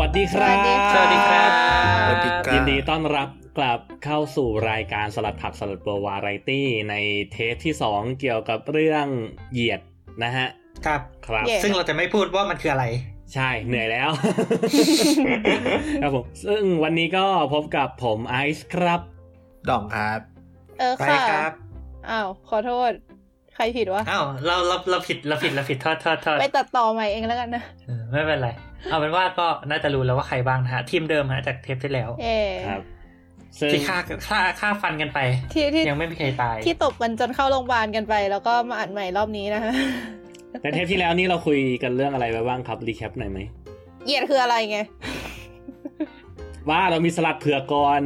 วัสดีครับสวัสดีครับ สวัสดีครับยินดีต้อนรับกลับเข้าสู่รายการสลัดผักสลัดเบอร์วาไรตี้ในเทปที่ 2 เกี่ยวกับเรื่องเหยียดนะฮะ ครับ ครับเย่ซึ่งเราจะไม่พูดว่ามันคืออะไร ใช่ เหนื่อยแล้ว ครับผม ซึ่งวันนี้ก็พบกับผมไอซ์ครับ ดองครับ เออไปค่ะครับอ้าว ขอโทษ ใครผิดวะอ้าวเราเราเราผิดเราผิดเราผิดโทษโทษโทษไปตัดต่อใหม่เองแล้วกันนะเออไม่เป็นไร เอาเป็นว่าก็น่าจะรู้แล้วว่าใครบ้างนะฮะทีมเดิมฮะจากเทปที่แล้วเย่ครับซึ่งที่ฆ่าฆ่าฆ่าฟันกันไปที่ที่ยังไม่มีใครตาย ที่ตบกันจนเข้าโรงพยาบาลกันไป แล้วก็มาอัดใหม่รอบนี้นะคะในเทปที่แล้วนี่เราคุยกันเรื่องอะไรไปบ้างครับรีแคปหน่อยไหมเหยียดคืออะไรไงว่าเรามีสลัดเผือกก่อน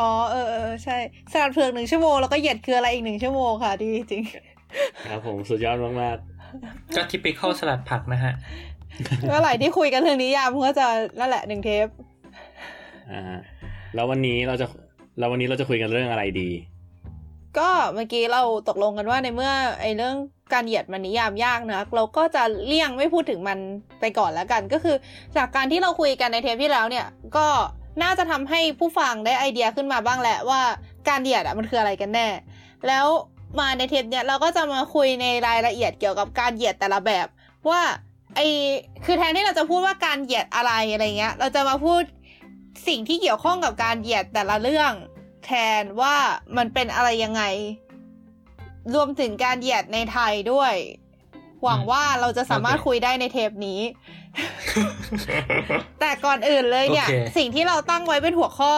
อ๋อเออเออใช่ สลัดเผือกหนึ่งชั่วโมงแล้วก็เหยียดคืออะไรอีกหนึ่งชั่วโมงค่ะ ดีจริง ครับผมสุดยอดมากก็ทิปิคอลสลัดผักนะฮะเมื่อไหร่ที่คุยกันเรื่องนิยามก็จะนั่นแหละหนึ่งเทปๆอ่าแล้ววันนี้เราจะแล้ววันนี้เราจะคุยกันเรื่องอะไรดี ก็เมื่อกี้เราตกลงกันว่าในเมื่อไอ้เรื่องการเหยียดมันนิยามยากนะเราก็จะเลี่ยงไม่พูดถึงมันไปก่อนแล้วกัน ก็คือ จากการที่เราคุยกันในเทปที่แล้วเนี่ย ก็น่าจะทำให้ผู้ฟังได้ไอเดียขึ้นมาบ้างแหละว่าการเหยียดอะมันคืออะไรกันแน่ แล้ว มาในเทปเนี่ยเราก็จะมาคุยในรายละเอียดเกี่ยวกับการเหยียดแต่ละแบบ ว่าไอคือแทนที่เราจะพูดว่าการเหยียดอะไรอะไรเงี้ย เราจะมาพูดสิ่งที่เกี่ยวข้องกับการเหยียดแต่ละเรื่อง แทนว่ามันเป็นอะไรยังไง รวมถึงการเหยียดในไทยด้วย หวังว่าเราจะสามารถคคุยได้ในเทปนี้ แต่ก่อนอื่นเลยเนี่ย สิ่งที่เราตั้งไว้เป็นหัวข้อ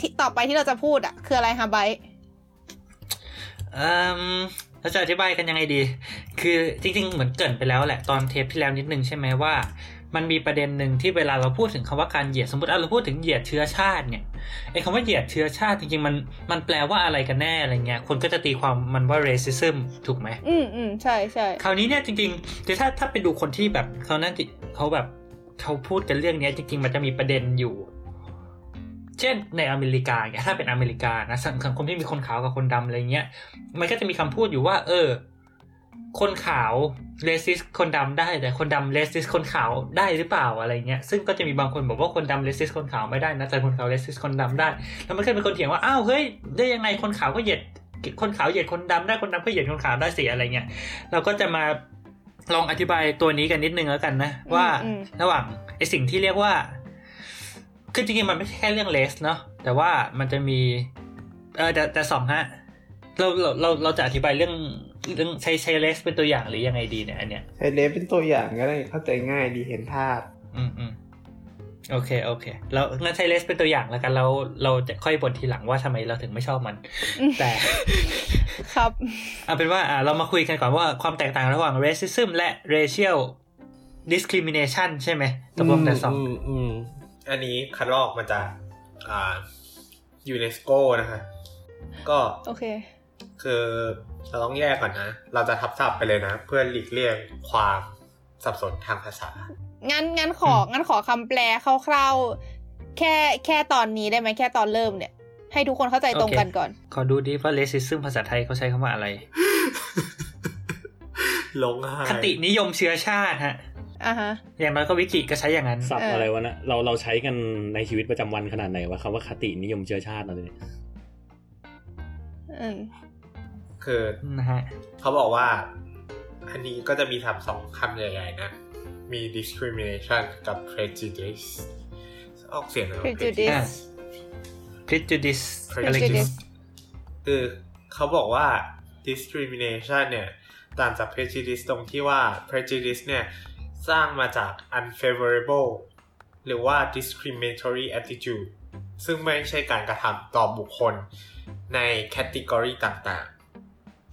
ที่ต่อไปที่เราจะพูดอะคืออะไรฮะไบร์ อ่มเราจะอธิบายกันยังไงดี คือจริง ๆ เหมือนเกรินไปแล้วแหละตอนเทปที่แล้วนิดนึงใช่ไหมว่า มันมีประเด็นหนึ่งที่เวลาเราพูดถึงคำว่าการเหยียดสมมติอะเราพูดถึงเหยียดเชื้อชาติเนี่ยไอ้คำว่าเหยียดเชื้อชาติจริงๆมันมันแปลว่าอะไรกันแน่อะไรเงี้ยคนก็จะตีความมันว่า racism ถูกไหมอืมอืมใช่ใช่คราวนี้เนี่ยจริงๆคือถ้าถ้าไปดูคนที่แบบเขานั่นติเขาแบบเขาพูดกันเรื่องเนี้ยจริงๆ มันจะมีประเด็นอยู่ เช่นในอเมริกาเนี่ยถ้าเป็นอเมริกานะสังสังคมที่มีคนขาวกับคนดำอะไรเงี้ย มันก็จะมีคำพูดอยู่ว่า เออ คนขาวเลสิสคนดำได้ แต่คนดำเลสิสคนขาวได้หรือเปล่าอะไรเงี้ยซึ่งก็จะมีบางคนบอกว่าคนดำเลสิสคนขาวไม่ได้นะแต่คนขาวเลสิสคนดำได้ แล้วมันก็เป็นคนเถียงว่าอ้าวเฮ้ยได้ยังไงคนขาวก็เหยียดคนขาวเหยียดคนดำได้คนดำก็เหยียดคนขาวได้สิอะไรเงี้ยเราก็จะมาลองอธิบายตัวนี้กันนิดนึงแล้วกันนะ ว่าอืมระหว่างไอสิ่งที่เรียกว่า คือจริงๆมันไม่ใช่แค่เรื่องเลสเนาะแต่ว่ามันจะมี เออแต่แต่สองฮะเราเราเราเราจะอธิบายเรื่องเรื่องใช้ใช้เลสเป็นตัวอย่างหรือยังไงดีเนี่ยอันเนี้ยใช้เลฟเป็นตัวอย่างก็ได้เข้าใจง่ายดีเห็นภาพ อืมอืมโอเคโอเคแล้วงั้นใช้เลสเป็นตัวอย่างแล้วกันเราเราจะค่อยบ่นทีหลังว่าทำไมเราถึงไม่ชอบมัน แต่ครับเอาเป็นว่าอ่าเรามาคุยกันก่อนว่าความแตกต่างระหว่าง racism และ racial discrimination ใช่ไหมตกลงแต่สองม อืมอันนี้คัดลอกมาจากอ่ายูเนสโกนะฮะก็โอเค คือเราต้องแยกก่อนนะ เราจะทับศัพท์ไปเลยนะ เพื่อหลีกเลี่ยงความสับสนทางภาษา งั้นงั้นขอ งั้นขอคำแปลคร่าวๆ แค่แค่ตอนนี้ได้ไหมแค่ตอนเริ่มเนี่ย ให้ทุกคนเข้าใจตรงกันก่อน ขอดูดิว่า racism ภาษาไทยเขาใช้คำว่าอะไร ลงหายคตินิยมเชื้อชาติฮะ อะฮะอย่างน้อยก็วิกิก็ใช้อย่างนั้นสับเออออะไรวะนะเราเราใช้กันในชีวิตประจำวันขนาดไหนวะคำว่าคตินิยมเชื้อชาติอะไรเนี่ยอืมคือนะฮะเขาบอกว่า อันนี้ก็จะมีทำสองคำใหญ่ๆนะ มี discrimination กับ prejudice ออกเสียงนะ prejudice prejudice อะไร prejudice คือเขาบอกว่า discrimination เนี่ยต่างจาก prejudice ตรงที่ว่า prejudice เนี่ย สร้างมาจาก unfavorable หรือว่า discriminatory attitude ซึ่งไม่ใช่การกระทำต่อบุคคลในแคตตากรีต่าง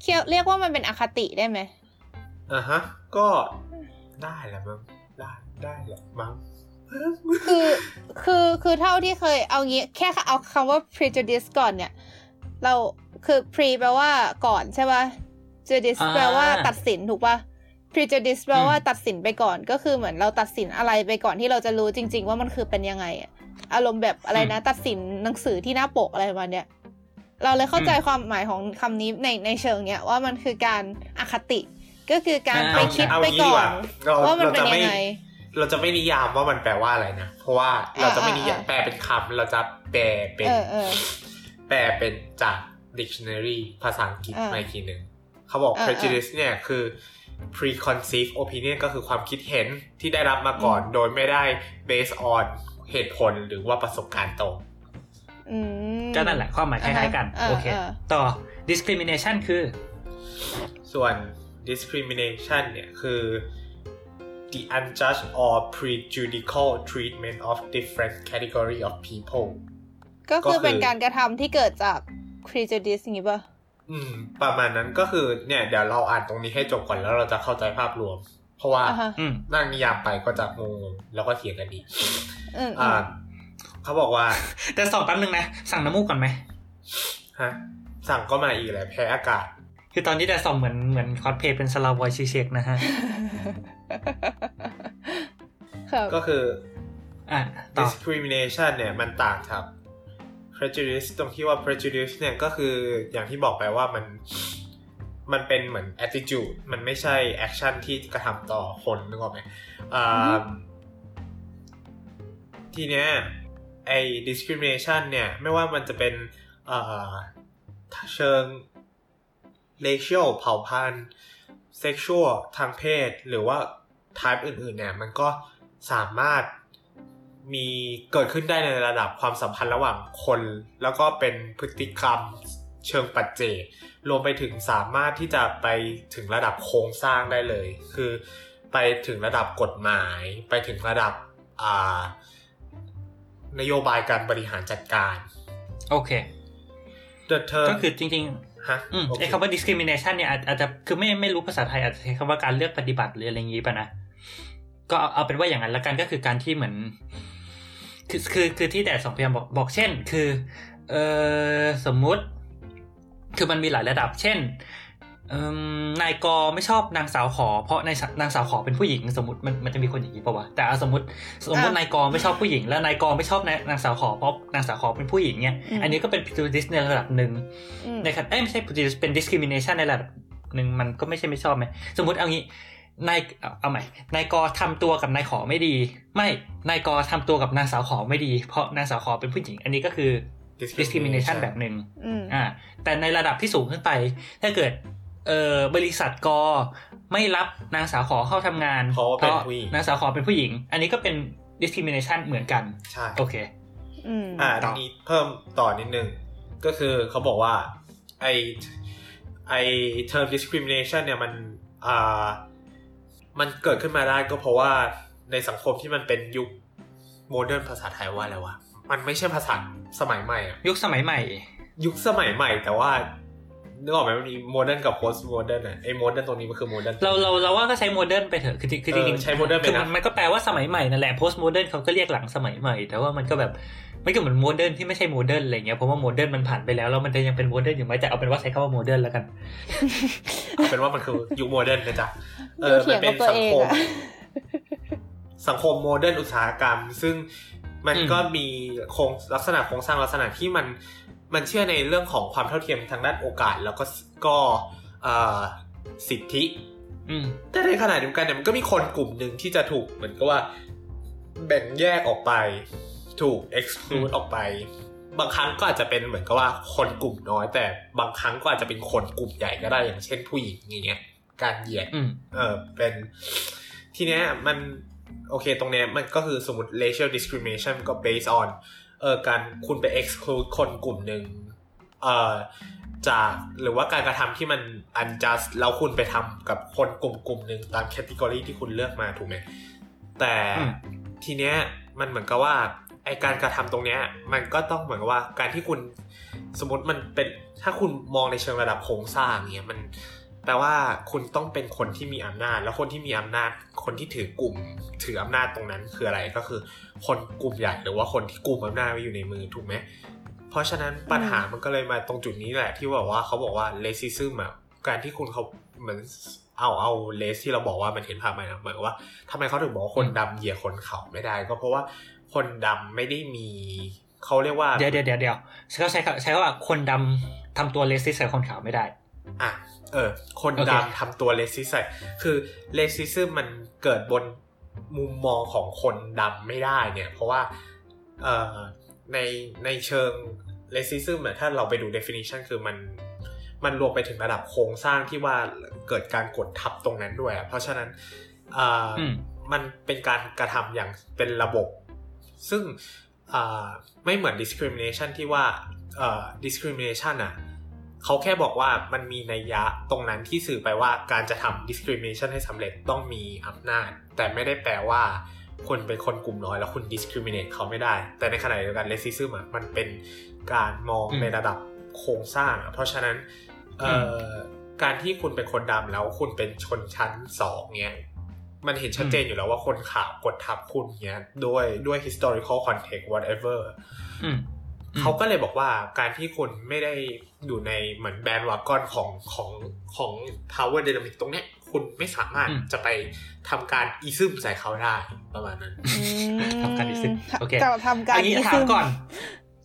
เคียเรียกว่ามันเป็นอคติได้ไหมๆอะฮะ ก็ได้แหละมั้งได้ได้แหละมั้งคือคือคือเท่าที่เคยเอางี้ แค่เอาคำว่า prejudice ก่อนเนี่ย เราคือ pre แปลว่าก่อนใช่ป่ะ judice อ่าแปลว่าตัดสินถูกป่ะ prejudice แปลว่าอืมตัดสินไปก่อนก็คือเหมือนเราตัดสินอะไรไปก่อนที่เราจะรู้จริง ๆ ว่ามันคือเป็นยังไงอะอารมณ์แบบอะไรนะ ตัดสินหนังสือที่หน้าปกอะไรประมาณเนี้ยเราเลยเข้าใจความหมายของคำนี้ในในเชิงเนี้ยว่ามันคือการอคติ ก็คือการอ่าไปคิดเอาไปงี้ดีก่กอว่านเราว่ามันเราเป็นจะยัไม่งไงเราจะไม่นิยามว่ามันแปลว่าอะไรนะ เพราะว่าเราจะไม่นิยามแปลเป็นคำเราจะแปลเป็นเออเออแปลเป็นจาก dictionary ภาษาอังกฤษอ่ามมาอีกทีหนึ่งเขาบอกอ่า prejudice เนี่ยคือ preconceived opinion ก็คือความคิดเห็นที่ได้รับมาก่อน โดยไม่ได้ based on เหตุผลหรือว่าประสบการณ์ตรงอืมก็นั่นแหละความหมายคล้ายๆกันอ่าโอเคอ่าต่อ discrimination คือ ส่วน discrimination เนี่ยคือ the unjust or prejudicial treatment of different category of people ก็คือก็คือเป็นการกระทำที่เกิดจาก prejudice อย่างงี้ป่ะ อืม ประมาณนั้นก็คือเนี่ย เดี๋ยวเราอ่านตรงนี้ให้จบก่อนแล้วเราจะเข้าใจภาพรวม เพราะว่าอ่าฮะอืมนั่งนิยามไปก็จะงงๆแล้วก็เถียงกันดีอืมอือ่ามเขาบอกว่า แต่สอบแป๊บนึงนะ สั่งน้ำมูกก่อนไหมฮะ สั่งก็มาอีกแหละแพ้อากาศ คือตอนนี้แต่สอบเหมือนเหมือนคอสเพลย์เป็นสลาวอยชีเชกนะฮะครับก็คืออะต่อ discrimination เนี่ยมันต่างจาก prejudice ตรงที่ว่า prejudice เนี่ยก็คืออย่างที่บอกไปว่ามันมันเป็นเหมือน attitude มันไม่ใช่ action ที่กระทำต่อคนนึกออกไหมอ่าทีเนี้ยไอ้ discrimination เนี่ยไม่ว่ามันจะเป็นอ่าเชิง racial เผ่าพันธุ์ sexual ทางเพศ หรือว่า type อื่นๆเนี่ยมันก็สามารถ มีเกิดขึ้นได้ในระดับความสัมพันธ์ระหว่างคน แล้วก็เป็นพฤติกรรมเชิงปัจเจกรวมไปถึงสามารถที่จะไปถึงระดับโครงสร้างได้เลย คือไปถึงระดับกฎหมาย ไปถึงระดับอ่านโยบายการบริหารจัดการ โอเค The term ก็คือจริงฮะๆอืมโอเคไอ้คำว่า discrimination เนี่ยอาจอาจจะคือไม่ไม่รู้ภาษาไทยอาจจะใช้คำว่าการเลือกปฏิบัติหรืออะไรอย่างงี้ป่ะนะก็เอาเอาเป็นว่าอย่างนั้นละกันก็คือการที่เหมือน คือคือคือที่แต่สองพยายามบอกบอกเช่น คือเออสมมุติ คือมันมีหลายระดับ เช่นเอิ่มนายกไม่ชอบนางสาวขอ เพราะนายสนางสาวขอเป็นผู้หญิง สมมติมันมันจะมีคนอย่างนี้ป่าวะแต่เอาสมมติสมมติอะนายกไม่ชอบผู้หญิง แล้วนายกไม่ชอบนางนางสาวขอเพราะนางสาวขอเป็นผู้หญิงเนี่ยอืมอันนี้ก็เป็น prejudice ในระดับหนึ่งอืมในขณะเอ้ยไม่ใช่ prejudice เป็น discrimination ในระดับหนึ่งมันก็ไม่ใช่ไม่ชอบไหมสมมติเอางี้ นายเอาเอาใหม่นายกทำตัวกับนายขอไม่ดี ไม่นายกทำตัวกับนางสาวขอไม่ดี เพราะนางสาวขอเป็นผู้หญิง อันนี้ก็คือ discrimination แบบหนึ่งอืมอ่า แต่ในระดับที่สูงขึ้นไป ถ้าเกิด เอ่อบริษัทกไม่รับนางสาวขอเข้าทำงาน เพราะว่าเป็นผู้หญิงนางสาวขอเป็นผู้หญิง อันนี้ก็เป็น discrimination เหมือนกัน ใช่ โอเคอืมอ่าต่อทีนี้เพิ่มต่อนิดนึง ก็คือเขาบอกว่า ไอไอ term discrimination เนี่ยมัน อ่า มันเกิดขึ้นมาได้ก็เพราะว่าในสังคมที่มันเป็นยุค modern ภาษาไทยว่าอะไรวะ มันไม่ใช่ภาษาสมัยใหม่อะยุคสมัยใหม่ ยุคสมัยใหม่แต่ว่า นึกออกไหมมันมี modern กับ post modern อะไอ modern ตรงนี้มันคือ modern เราเราเราว่าก็ใช้ modern ไปเถอะคือจริงคือจริงเออใช้ modern ไปคือนะมันมันก็แปลว่าสมัยใหม่นั่นแหละ post modern เขาก็เรียกหลังสมัยใหม่ แต่ว่ามันก็แบบไม่ก็เหมือน modern ที่ไม่ใช่ modern อะไรเงี้ยเพราะว่า modern มันผ่านไปแล้วแล้วมันจะยังเป็น modern อยู่ไหมแต่เอาเป็นว่าใช้คำว่า modern แล้วกันเอาเป็นว่ามันคือยุค modern นะจ๊ะเออดูเถียงเป็กันกับตัวเองมันเป็นสังคมอะสังคม modern อุตสาหกรรม ซึ่งมันอืมก็มีโครงลักษณะโครงสร้างลักษณะที่มัน มันเชื่อในเรื่องของความเท่าเทียมทางด้านโอกาส แล้วก็ก็เอ่อสิทธิอืมแต่ในขณะเดียวกันเนี่ยมันก็มีคนกลุ่มหนึ่งที่จะถูกเหมือนกับว่า แบ่งแยกออกไป ถูก exclude ออกไป บางครั้งก็อาจจะเป็นเหมือนกับว่าคนกลุ่มน้อย แต่บางครั้งก็อาจจะเป็นคนกลุ่มใหญ่ก็ได้อย่างเช่นผู้หญิงอย่างเงี้ย การเหยียดอืมเออเป็น ทีเนี้ยมันโอเคตรงเนี้ยมันก็คือสมมติ racial discrimination ก็ based on เออการคุณไป exclude คนกลุ่มหนึ่งเอ่อจากหรือว่าการกระทำที่มัน unjust แล้วคุณไปทำกับคนกลุ่มกลุ่มหนึ่งตาม category ที่คุณเลือกมาถูกไหมแต่อืมทีเนี้ยมันเหมือนกับว่าไอการกระทำตรงเนี้ยมันก็ต้องเหมือนกับว่าการที่คุณสมมติมันเป็นถ้าคุณมองในเชิงระดับโครงสร้างเนี้ยมัน แปลว่าคุณต้องเป็นคนที่มีอำนาจ แล้วคนที่มีอำนาจ คนที่ถือกลุ่ม ถืออำนาจตรงนั้นคืออะไรก็คือ คนกลุ่มใหญ่หรือว่าคนที่กลุ่มอำนาจไว้อยู่ในมือถูกไหมเพราะฉะนั้นปัญหามันก็เลยมาตรงจุดนี้แหละ ที่บอกว่าเขาบอกว่าเลซิซึมอะการที่คุณเขาเหมือนเอาเอาเลสที่เราบอกว่ามันเห็นภาพไหมนะเหมือนกับว่าทำไมเขาถึงบอกว่าคนดำเหยียดคนขาวไม่ได้ ก็เพราะว่าคนดำไม่ได้มีเขาเรียกว่า เดี๋ยวเดี๋ยวเดี๋ยวเดี๋ยวเขาใช้คำใช้คำว่าคนดำทำตัวเลสิสใส่คนขาวไม่ได้ อะ เออ คนโอเคดำทำตัวเลซิสใส่คือเลซิซึมมันเกิดบนมุมมองของคนดำไม่ได้เนี่ย เพราะว่าเอ่อในในเชิง racism เนี่ยถ้าเราไปดู definition คือมันมันรวมไปถึงระดับโครงสร้างที่ว่าเกิดการกดทับตรงนั้นด้วยอะเพราะฉะนั้นอ่าอืมมันเป็นการกระทำอย่างเป็นระบบ ซึ่งอ่าไม่เหมือน discrimination ที่ว่าเอ่อ discrimination อะ เขาแค่บอกว่ามันมีนัยยะตรงนั้นที่สื่อไปว่าการจะทำ discrimination ให้สำเร็จต้องมีอำนาจ แต่ไม่ได้แปลว่าคุณเป็นคนกลุ่มน้อยแล้วคุณ discriminate เขาไม่ได้ แต่ในขณะเดียวกัน racism อะมันเป็นการมองอืมในระดับโครงสร้างอะเพราะฉะนั้นเอ่ออการที่คุณเป็นคนดำแล้วคุณเป็นชนชั้นสองเนี่ยมันเห็นชัดเจนอยู่แล้วว่าคนขาวกดทับคุณเนี้ยด้วยด้วย historical context whatever อืมเขาก็เลยบอกว่าการที่คุณไม่ได้ อยู่ในเหมือนแบนด์วากอนของของของ power dynamic ตรงเนี้ย คุณไม่สามารถอืมจะไปทำการอีซึมใส่เขาได้ประมาณนั้นอืมทำการอีซึมโอเคจะทำการอันนี้อีถาซึมมก่อน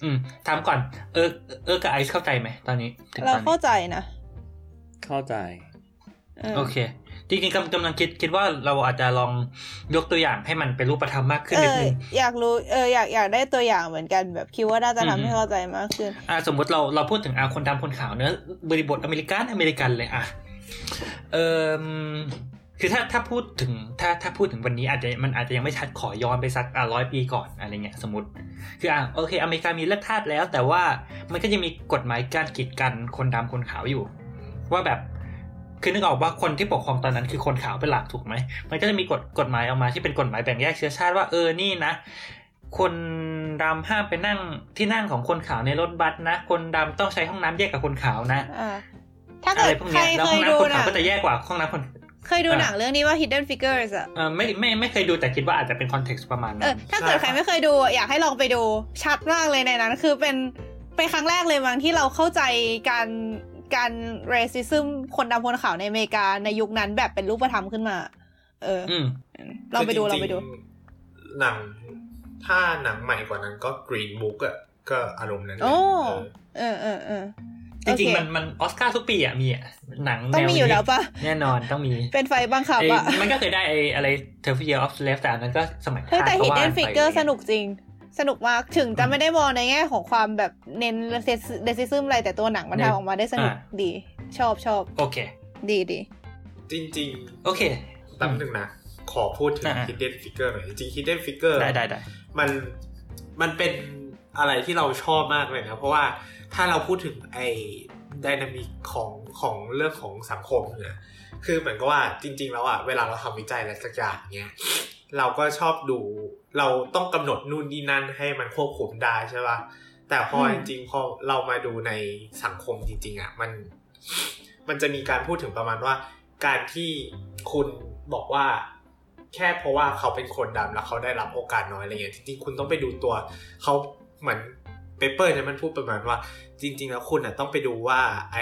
อืมถามก่อน เออเออกับไอซ์เข้าใจไหมตอนนี้ถึงเราตอนเข้านี้ใจนะ เข้าใจเออโอเค จริงๆกำกำลังคิดคิดว่าเราอาจจะลองยกตัวอย่างให้มันเป็นรูปธรรมมากขึ้นเอนิดอนึงอยากรู้เอออยากอยากได้ตัวอย่างเหมือนกันแบบคิดว่าน่าจะอืมทำให้เข้าใจมากขึ้นอ่าสมมติเราเราพูดถึงอาคนดำคนขาวเนอะบริบทอเมริกันอเมริกันเลยอะเออคือถ้าถ้าพูดถึงถ้าถ้าพูดถึงวันนี้อาจจะมันอาจจะยังไม่ชัดขอย้อนไปสักอะร้อยปีก่อนอะไรเงี้ยสมมติ คืออะโอเค อเมริกามีเลือกทาสแล้ว แต่ว่ามันก็ยังมีกฎหมายการกีดกันคนดำคนขาวอยู่ ว่าแบบ คือนึกออกว่าคนที่ปกครองตอนนั้นคือคนขาวเป็นหลักถูกไหม มันก็จะมีกฎกฎหมายออกมาที่เป็นกฎหมายแบ่งแยกเชื้อชาติว่าเออนี่นะ คนดำห้ามไปนั่งที่นั่งของคนขาวในรถบัสนะ คนดำต้องใช้ห้องน้ำแยกกับคนขาวนะอ่าถ้าอะไรพวกเนี้ยแล้วเคห้องยดูน้ำคนขาวก็จะแยกกว่าห้องน้ำคนเคยดูอะหนังเรื่องนี้ว่า Hidden Figures อะเออไม่ไม่ไม่เคยดูแต่คิดว่าอาจจะเป็น context ประมาณนั้นเออถ้าเกิดใครไม่เคยดูอะอยากให้ลองไปดูชัดมากเลยในนั้น คือเป็นเป็นครั้งแรกเลยมั้งที่เราเข้าใจการ การ racism คนดำคนขาวในอเมริกาในยุคนั้นแบบเป็นรูปธรรมขึ้นมา เอออืมลองไปดูคือจริงลองไปดูๆหนัง ถ้าหนังใหม่กว่านั้นก็ Green Book อะก็อารมณ์นั้นเลยโอ้เออเออเออเออจริงโอเคๆมันมันออสการ์ทุกปีอะมีอะหนังต้องแนวมีอยู่นี้แล้วปะแน่นอนต้องมี เป็นไฟบังคับไอ้อะมันก็เคยได้ไอ้อะไร Twelve Years of Slave แต่อันนั้นก็สมัยเฮ้ยแต่ทาสก็ว่า Hidden ไป Figure สนุกจริง สนุกมากถึงจะไม่ได้มองในแง่ของความแบบเน้นเดซิซึมอะไรแต่ตัวหนังมันทำออกมาได้สนุกดี ชอบชอบโอเค ดีดีจริงโอเคๆแป๊บนึงนะ ขอพูดถึงอ่า Hidden Figure หน่อย จริงๆ Hidden Figure ได้ได้ได้มันมันเป็นอะไรที่เราชอบมากเลยนะ เพราะว่าถ้าเราพูดถึงไอ้ดินามิกของของเรื่องของสังคมเนี่ยคือเหมือนกับว่าจริง ๆ แล้วอะเวลาเราทำวิจัยอะไรสักอย่างเนี้ยเราก็ชอบดู เราต้องกำหนดนู่นนี่นั่นให้มันควบคุมได้ใช่ปะแต่พอจริงๆพอเรามาดูในสังคมจริง ๆอะมัน มันจะมีการพูดถึงประมาณว่า การที่คุณบอกว่า แค่เพราะว่าเขาเป็นคนดำแล้วเขาได้รับโอกาสน้อยอะไรเงี้ยจริงๆคุณต้องไปดูตัวเขาเหมือนเปเปอร์เนี่ยมันพูดประมาณว่า จริง ๆ แล้วคุณอะต้องไปดูว่าไอ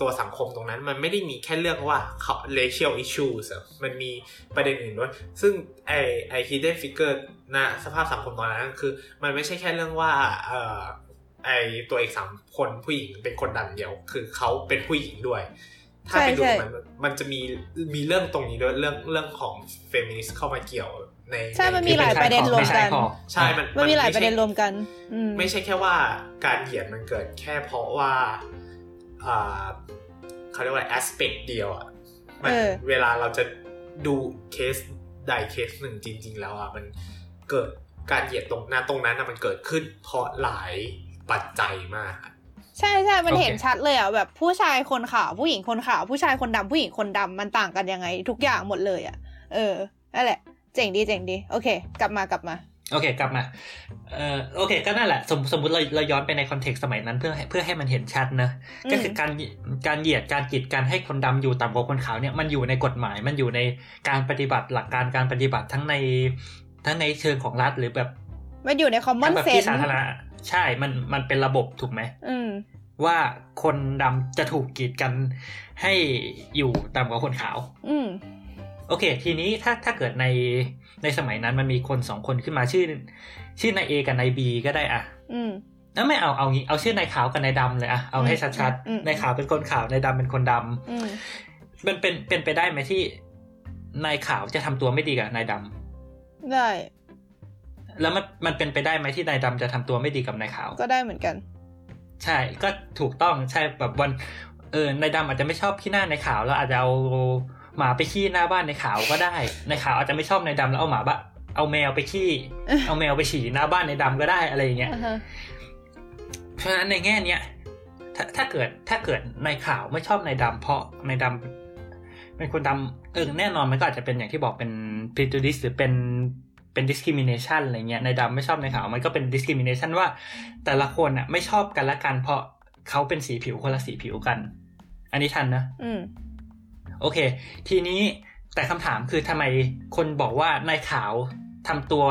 ตัวสังคมตรงนั้น มันไม่ได้มีแค่เรื่องว่าเขา racial issues อะมันมีประเด็นอื่นด้วย ซึ่งไอไอ hidden figure นะสภาพสังคมตอนนั้นคือ มันไม่ใช่แค่เรื่องว่าเอ่อไอตัวเอกสามคนผู้หญิงเป็นคนดำเดียว คือเขาเป็นผู้หญิงด้วย ถ้าไปดูใช่ใช่มันมันจะมีมีเรื่องตรงนี้ด้วยเรื่องเรื่องของเฟมินิสต์เข้ามาเกี่ยวในใช่มันมีในหลายประเด็นรวมกันใช่มันมันมีหลายประเด็นใช่รวมกันอืมไม่ใช่แค่ว่าการเหยียดมันเกิดแค่เพราะว่าอ่าเขาเรียกว่า aspect เดียวอะมันเออเวลาเราจะดูเคสใดเคสหนึ่งจริง ๆ แล้วอะมัน เกิดการเหยียดตรงหน้าตรงนั้นนะมันเกิดขึ้นเพราะหลายปัจจัยมากอะใช่ใช่มันโอเคเห็นชัดเลยอะแบบผู้ชายคนขาวผู้หญิงคนขาวผู้ชายคนดำผู้หญิงคนดำมันต่างกันยังไง ทุกอย่างหมดเลยอะ เออนั่นแหละ เจ๋งดีเจ๋งดี โอเค กลับมากลับมาโอเคกลับมา เอ่อโอเค ก็นั่นแหละ สมสมมติเราเราย้อนไปในคอนเท็กซ์สมัยนั้นเพื่อให้เพื่อให้มันเห็นชัดนะอืมก็คือการการเหยียดการกีดกันให้คนดำอยู่ต่ำกว่าคนขาวเนี่ยมันอยู่ในกฎหมายมันอยู่ในการปฏิบัติหลักการการปฏิบัติทั้งใน ทั้งในเชิงของรัฐหรือแบบมันอยู่ในคอมมอนแบบเซนที่ส์สาธารณะใช่ มันมันเป็นระบบถูกไหมอืมว่าคนดำจะถูกกีดกันให้อยู่ต่ำกว่าคนขาวอืมโอเค ทีนี้ถ้าถ้าเกิดในในสมัยนั้นมันมีคนสองคนขึ้นมาชื่อ ชื่อนายเอกับนายบีก็ได้อะอืมแล้วไม่เอาเอางี้เอาชื่อนายขาวกับนายดำเลยอะเอาให้ชัดอืมๆนายขาวเป็นคนขาวนายดำเป็นคนดำอืมมันเป็นเป็นไปได้ไหมที่นายขาวจะทำตัวไม่ดีกับนายด ได้ แล้วมันมันเป็นไปได้ไหมที่นายดำจะทำตัวไม่ดีกับนายขาว ก็ได้เหมือนกัน ใช่ก็ถูกต้องใช่แบบวัน เออนายดำอาจจะไม่ชอบขี้หน้านายขาว แล้วอาจจะเอาหมาไปขี้หน้าบ้านนายขาวก็ได้นายขาวอาจจะไม่ชอบนายดำแล้วเอาหมาบะเอาแมวไปขี้ เอาแมวไปฉี่หน้าบ้านนายดำก็ได้อะไรอย่างเงี้ยอ่าฮะเพราะฉะนั้นในแง่เนี้ยถ้าถ้าเกิดถ้าเกิดนายขาวไม่ชอบนายดำเพราะนายดำเป็นคนดำ เออแน่นอนมันก็อาจจะเป็นอย่างที่บอกเป็น prejudice หรือเป็นเป็น discrimination อะไรเงี้ยนายดำไม่ชอบนายขาวมันก็เป็น discrimination ว่า แต่ละคนอะไม่ชอบกันละกัน เพราะเขาเป็นสีผิวคนละสีผิวกัน อันนี้ทันนะอืมโอเค ทีนี้แต่คำถามคือทำไมคนบอกว่านายขาวทำตัว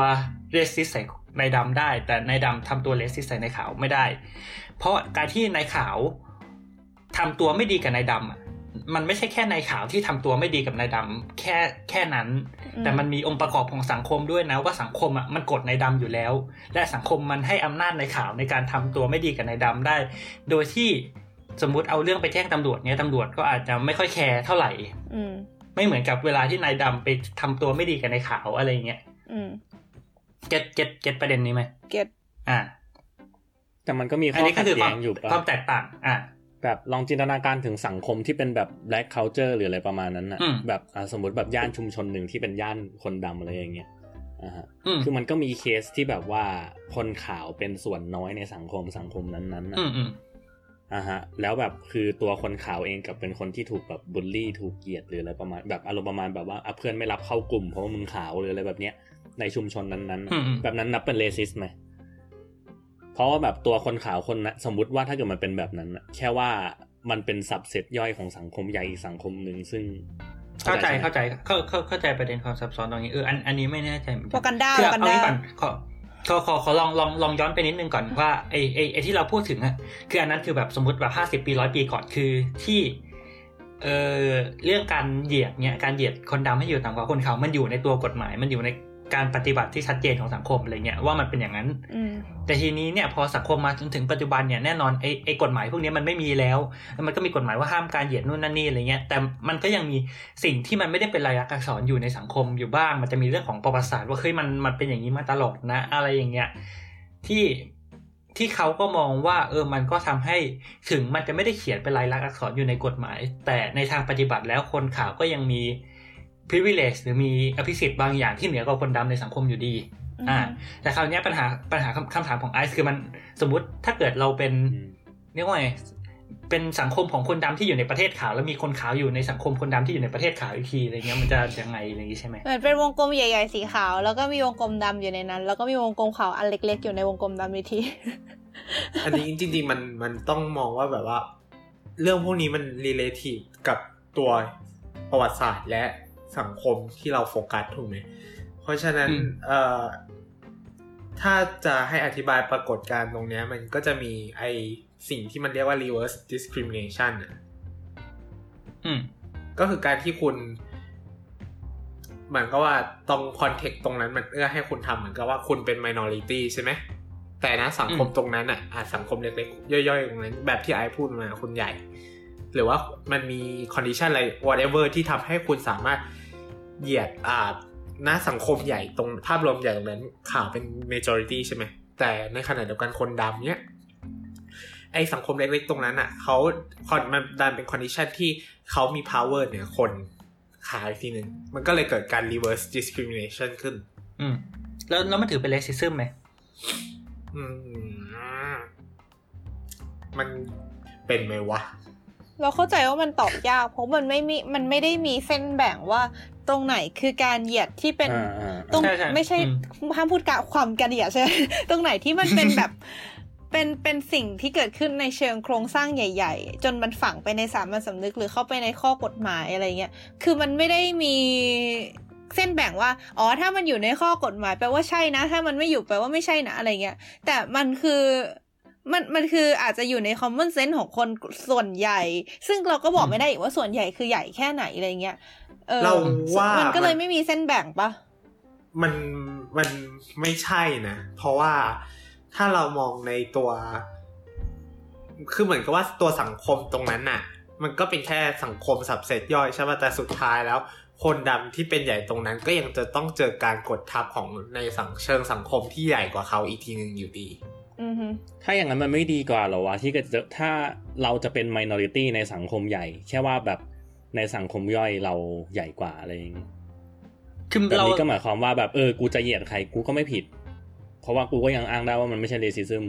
เรสซิสใส่นายดำได้ แต่นายดำทำตัว racist ใส่นายขาวไม่ได้ เพราะการที่นายขาวทำตัวไม่ดีกับนายดำอะ มันไม่ใช่แค่นายขาวที่ทำตัวไม่ดีกับนายดำแค่แค่นั้นอืมแต่มันมีองค์ประกอบของสังคมด้วยนะว่าสังคมอะมันกดนายดำอยู่แล้ว และสังคมมันให้อำนาจนายขาวในการทำตัวไม่ดีกับนายดำได้ โดยที่สมมุติเอาเรื่องไปแจ้งตำรวจเนี้ยตำรวจก็อาจจะไม่ค่อย care เท่าไหร่อืมไม่เหมือนกับเวลาที่นายดำไปทำตัวไม่ดีกับนายขาวอะไรเงี้ยอืม get get get ประเด็นนี้ไหม get อ่า แต่มันก็มีอัข้นอนี้ก็ขัดคือคแย้วามงอยู่ปะความแตกต่าง อ่า แบบลองจินตนาการถึงสังคมที่เป็นแบบ black culture หรืออะไรประมาณนั้นนะอืมแบบอะสมมติแบบย่านชุมชนหนึ่งที่เป็นย่านคนดำอะไรอย่างเงี้ยอ่าฮะอืมคือมันก็มีเคสที่แบบว่าคนขาวเป็นส่วนน้อยในสังคมสังคมนั้นๆนะอืมอืมอ่าฮะ แล้วแบบคือตัวคนขาวเองกับเป็นคนที่ถูกแบบบูลลี่ถูกเกลียดหรืออะไรประมาณ แบบอารมณ์ประมาณแบบว่าอะเพื่อนไม่รับเข้ากลุ่มเพราะว่ามึงขาวหรืออะไรแบบเนี้ยในชุมชนนั้นๆอืนะมอืมแบบนั้นนับเป็นเลสิสไหม เพราะว่าแบบตัวคนขาวคนนะสมมุติว่าถ้าเกิดมันเป็นแบบนั้นนะแค่ว่ามันเป็นสับเซตย่อยของสังคมใหญ่อีกสังคมหนึ่งซึ่ง เข้าใจช่ไหมเข้าใจเข้าเข้าเข้าใจประเด็นความซับซ้อนตรงนี้เอออันอันนี้ไม่แน่ใจเหมือนโปรกันด้าคือโปรกันเอาด้างี้ก่อนขอขอขอขอลองลองลองย้อนไปนิดนึงก่อนว่าไอไอไอที่เราพูดถึงอะคืออันนั้นคือแบบสมมติแบบห้าสิบปีร้อยปีก่อนคือที่เออเรื่องการเหยียดเนี่ยการเหยียดคนดำให้อยู่ต่ำกว่าคนขาวมันอยู่ในตัวกฎหมายมันอยู่ใน การปฏิบัติที่ชัดเจนของสังคมอะไรเงี้ยว่ามันเป็นอย่างนั้นอืมแต่ทีนี้เนี่ยพอสังคมมาจนถึงปัจจุบันเนี่ยแน่นอนไอ้ไอ้กฎหมายพวกนี้มันไม่มีแล้วแล้ว มันก็มีกฎหมายว่าห้ามการเหยียดนู่นนั่นนี่อะไรเงี้ยแต่มันก็ยังมีสิ่งที่มันไม่ได้เป็นลายลักษณ์อักษรอยู่ในสังคมอยู่บ้าง มันจะมีเรื่องของประวัติศาสตร์ว่าเฮ้ยมันมันเป็นอย่างนี้มาตลอดนะ อะไรอย่างเงี้ยที่ที่เขาก็มองว่าเออมันก็ทำให้ถึงมันจะไม่ได้เขียนเป็นลายลักษณ์อักษรอยู่ในกฎหมาย แต่ในทางปฏิบัติแล้วคนขาวก็ยังมี privilege หรือมีอภิสิทธิ์บางอย่างที่เหนือกว่าคนดำในสังคมอยู่ดี อ่า แต่คราวเนี้ยปัญหาปัญหาคำคำถามของไอซ์คือมันสมมติถ้าเกิดเราเป็นอืมเรียกว่าไงเป็นสังคมของคนดำที่อยู่ในประเทศขาว แล้วมีคนขาวอยู่ในสังคมคนดำที่อยู่ในประเทศขาวอีกทีอะไรเงี้ยมันจะยังไงอะไรอย่างงี้ใช่ไหมเหมือนเป็นวงกลมใหญ่ๆสีขาวแล้วก็มีวงกลมดำอยู่ในนั้น แล้วก็มีวงกลมขาวอันเล็ก ๆ อยู่ในวงกลมดำอีกที อันนี้จริง ๆ มันมันต้องมองว่าแบบว่า เรื่องพวกนี้มัน relative กับตัวประวัติศาสตร์และ สังคมที่เราโฟกัสถูกไหม เพราะฉะนั้นอืมเอ่อถ้าจะให้อธิบายปรากฏการณ์ตรงเนี้ยมันก็จะมีไอสิ่งที่มันเรียกว่า reverse discrimination อะอืมก็คือการที่คุณเหมือนกับว่าตรงคอนเทกต์ตรงนั้นมันเอื้อให้คุณทำเหมือนกับว่าคุณเป็น minority ใช่ไหม แต่นะสังคมอืมตรงนั้นอะอะสังคมเล็กๆ ย่อยๆ ตรงนั้น แบบที่ไอพูดมาคุณใหญ่ หรือว่ามันมี condition อะไร whatever ที่ทำให้คุณสามารถ เหยียดอ่าณสังคมใหญ่ตรงภาพรวมใหญ่ตรงนั้นข่าวเป็น majority ใช่ไหม แต่ในขณะเดียวกันคนดำเนี้ยไอสังคมเล็กๆตรงนั้นอะเขาคอนมันดันเป็น condition ที่เขามี power เหนือคนขายทีหนึ่งมันก็เลยเกิดการ reverse discrimination ขึ้น อืม แล้วแล้วมันถือเป็น racism ไหมอืม มันเป็นไหมวะ เราเข้าใจว่ามันตอบยาก เพราะมันไม่มีมันไม่ได้มีเส้นแบ่งว่าตรงไหนคือการเหยียดที่เป็นอ่าอ่าตรงใช่ใช่ไม่ใช่อืมห้ามพูดกะความการเหยียดใช่ไหมตรงไหนที่มันเป็นแบบเป็นเป็นสิ่งที่เกิดขึ้นในเชิงโครงสร้างใหญ่ ๆ จนมันฝังไปในสามัญสำนึกหรือเข้าไปในข้อกฎหมายอะไรเงี้ยคือมันไม่ได้มีเส้นแบ่งว่า อ๋อ ถ้ามันอยู่ในข้อกฎหมายแปลว่าใช่นะ ถ้ามันไม่อยู่แปลว่าไม่ใช่นะ อะไรเงี้ย แต่มันคือ มันมันคืออาจจะอยู่ใน common sense ของคนส่วนใหญ่ ซึ่งเราก็บอกไม่ได้อีกว่าส่วนใหญ่คือใหญ่แค่ไหนอะไรเงี้ยเออเราว่ามันก็เลยมันไม่มีเส้นแบ่งปะมันมันไม่ใช่นะ เพราะว่าถ้าเรามองในตัว คือเหมือนกับว่าตัวสังคมตรงนั้นน่ะ มันก็เป็นแค่สังคมสับเซตย่อยใช่ไหมแต่สุดท้ายแล้ว คนดำที่เป็นใหญ่ตรงนั้น ก็ยังจะต้องเจอการกดทับของในสังเชิงสังคมที่ใหญ่กว่าเขาอีกทีหนึ่งอยู่ดีอือฮึ ถ้าอย่างนั้นมันไม่ดีกว่าเหรอวะที่ก็จะถ้าเราจะเป็น minority ในสังคมใหญ่ แค่ว่าแบบในสังคมย่อยเราใหญ่กว่าอะไรอย่างเงี้ยคือแบบเรานี้ก็หมายความว่าแบบเออกูจะเหยียดใครกูก็ไม่ผิด เพราะว่ากูก็ยังอ้างได้ว่ามันไม่ใช่ racism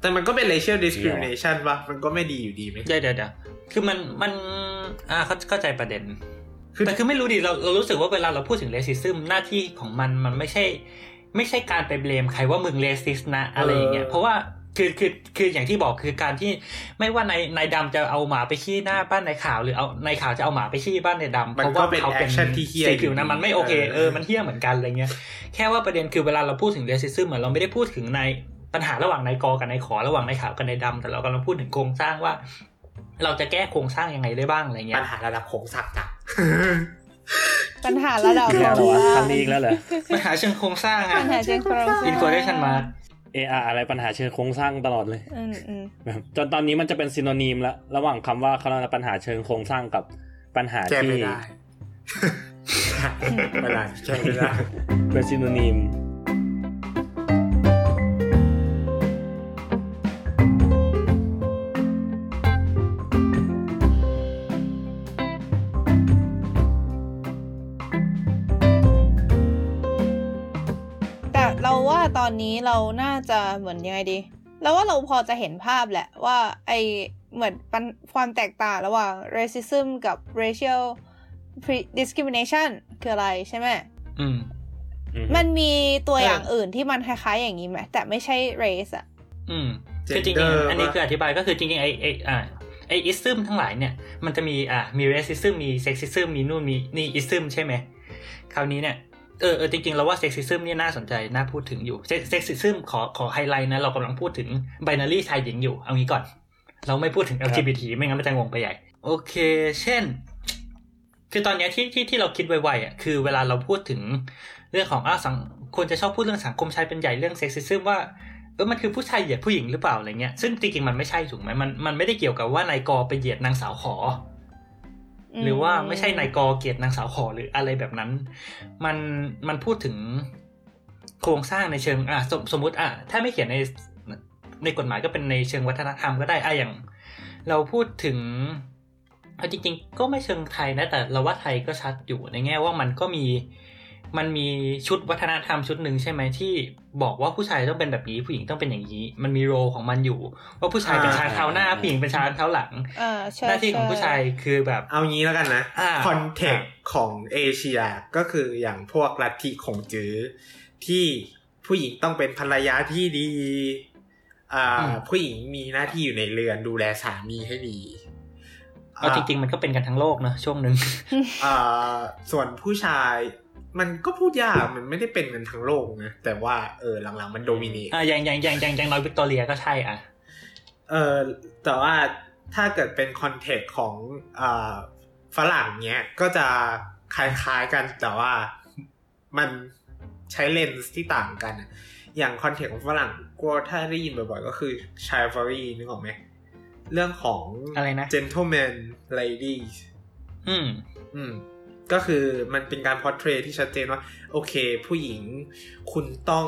แต่มันก็เป็น racial discrimination ปะมันก็ไม่ดีอยู่ดีไหมเดี๋ยวเดี๋ยวเดี๋ยวคือมันมันอ่าเข้าเข้าใจประเด็นคือแต่คือไม่รู้ดิเราเรารู้สึกว่าเวลาเราพูดถึงเลสิซึมหน้าที่ของมันมันไม่ใช่ ไม่ใช่การไปเบลมใครว่ามึงเลสิสนะอะไรอย่างเงี้ยเพราะว่าคือคือคืออย่างที่บอกคือการที่ไม่ว่านายนายดำจะเอาหมาไปขี้หน้าบ้านนายขาวหรือเอานายขาวจะเอาหมาไปขี้บ้านนายดำมันเพราะก็ว่าเป็นเขาเป็น action ที่เหี้ยสีผิวนะอยู่ดีมันไม่โอเคเออเออมันเที่ยเหมือนกันอะไรเงี้ยแค่ว่าประเด็นคือเวลาเราพูดถึง racism เหมือนเราไม่ได้พูดถึงในปัญหาระหว่างนายกอกับนายขอระหว่างนายขาวกับนายดำแต่เรากำลังพูดถึงโครงสร้างว่า เราจะแก้โครงสร้างยังไงได้บ้างอะไรเงี้ยปัญหาระดับโครงสร้างจ้ะ ปัญหาระดับอีกแล้วเหรอวะโครงสคร้างรั้งนี้อีกแล้วเหรอปัญหาเชิงโครงสร้างปัอะญหาเชเชิงโครงสร้าง information มาเอออะไรปัญหาเชิงโครงสร้างตลอดเลยอืมอืมแบบจนตอนนี้มันจะเป็น synonym แล้ว ระหว่างคำว่าเขาเรียกว่าปัญหาเชิงโครงสร้างกับปัญหาแก้ที่ไม่ได้ไม่ได้แก้ไม่ได้เป็นซินโนนีม เราน่าจะเหมือนยังไงดีเราว่าเราพอจะเห็นภาพแหละว่าไอเหมือนปัญความแตกต่างระหว่าง racism กับ racial pre- discrimination คืออะไรใช่ไหมอืมอืมมัมันมีตัวเอออย่างอื่นที่มันคล้ายๆอย่างนี้ไหมแต่ไม่ใช่ race อะอืมคือจริง Gender ๆอันนี้ปะคืออธิบายก็คือจริงๆไอไออ่าไอ ism ทั้งหลายเนี่ยมันจะมีอ่ามี racism มี sexism มีนู่นมีนี่ ism ใช่ไหมคราวนี้เนี่ย เออเออจริงๆเราว่า sexism เนี่ยน่าสนใจ น่าพูดถึงอยู่ sexism ขอขอไฮไลท์นะ เรากำลังพูดถึงไบนารีชายหญิงอยู่ เอางี้ก่อน เราไม่พูดถึง LGBT ไม่งั้นมันจะงงไปใหญ่ โอเค เช่น คือตอนเนี้ยที่ที่ที่เราคิดไวๆอะคือเวลาเราพูดถึงเรื่องของอะสังคนจะชอบพูดเรื่องสังคมชายเป็นใหญ่เรื่องเซ็กซิซึมว่าเออมันคือผู้ชายเหยียดผู้หญิงหรือเปล่าอะไรเงี้ยซึ่งจริงๆมันไม่ใช่ถูกไหมมันมันไม่ได้เกี่ยวกับว่านายกอไปเหยียดนางสาวขอ หรือว่าไม่ใช่นายกอเกียรตินางสาวขอหรืออะไรแบบนั้น มันมันพูดถึงโครงสร้างในเชิงอะสมสมมติอะถ้าไม่เขียนในในกฎหมายก็เป็นในเชิงวัฒนธรรมก็ได้อะอย่าง เราพูดถึงเอาจริงๆ ก็ไม่เชิงไทยนะแต่เราว่าไทยก็ชัดอยู่ในแง่ว่ามันก็มี มันมีชุดวัฒนธรรมชุดหนึ่งใช่ไหมที่บอกว่าผู้ชายต้องเป็นแบบนี้ผู้หญิงต้องเป็นอย่างนี้ มันมีโรของมันอยู่ ว่าผู้ชายเป็นช้างเท้าหน้าผู้หญิงเป็นช้างเท้าหลังอ่าใช่หน้าที่ของใช่ผู้ชายคือแบบเอางี้แล้วกันนะอ่าคอนเทกต์ของเอเชียก็คืออย่างพวกลัทธิของจื้อที่ผู้หญิงต้องเป็นภรรยาที่ดีอ่าผู้หญิงมีหน้าที่อยู่ในเรือนดูแลสามีให้ดีเอาจริง ๆ มันก็เป็นกันทั้งโลกนะช่วงหนึ่งอ่าส่วนผู้ชาย มันก็พูดยาก มันไม่ได้เป็นกันทั้งโลกนะ แต่ว่าเออหลังๆมันโดมิเนตอะอย่างอย่างอย่างอย่างอย่างน้อยวิกตอเรียก็ใช่อะ เออแต่ว่าถ้าเกิดเป็น context ของอ่าฝรั่งเนี้ยก็จะคล้ายๆกันแต่ว่ามันใช้เลนส์ที่ต่างกันอะอย่าง context ของฝรั่งกลัวถ้าได้ยินบ่อยๆ ก็คือ chivalry นึกออกไหม เรื่องของอะไรนะ gentleman ladies อืม อืม ก็คือมันเป็นการ portray ที่ชัดเจนว่า โอเค ผู้หญิงคุณต้อง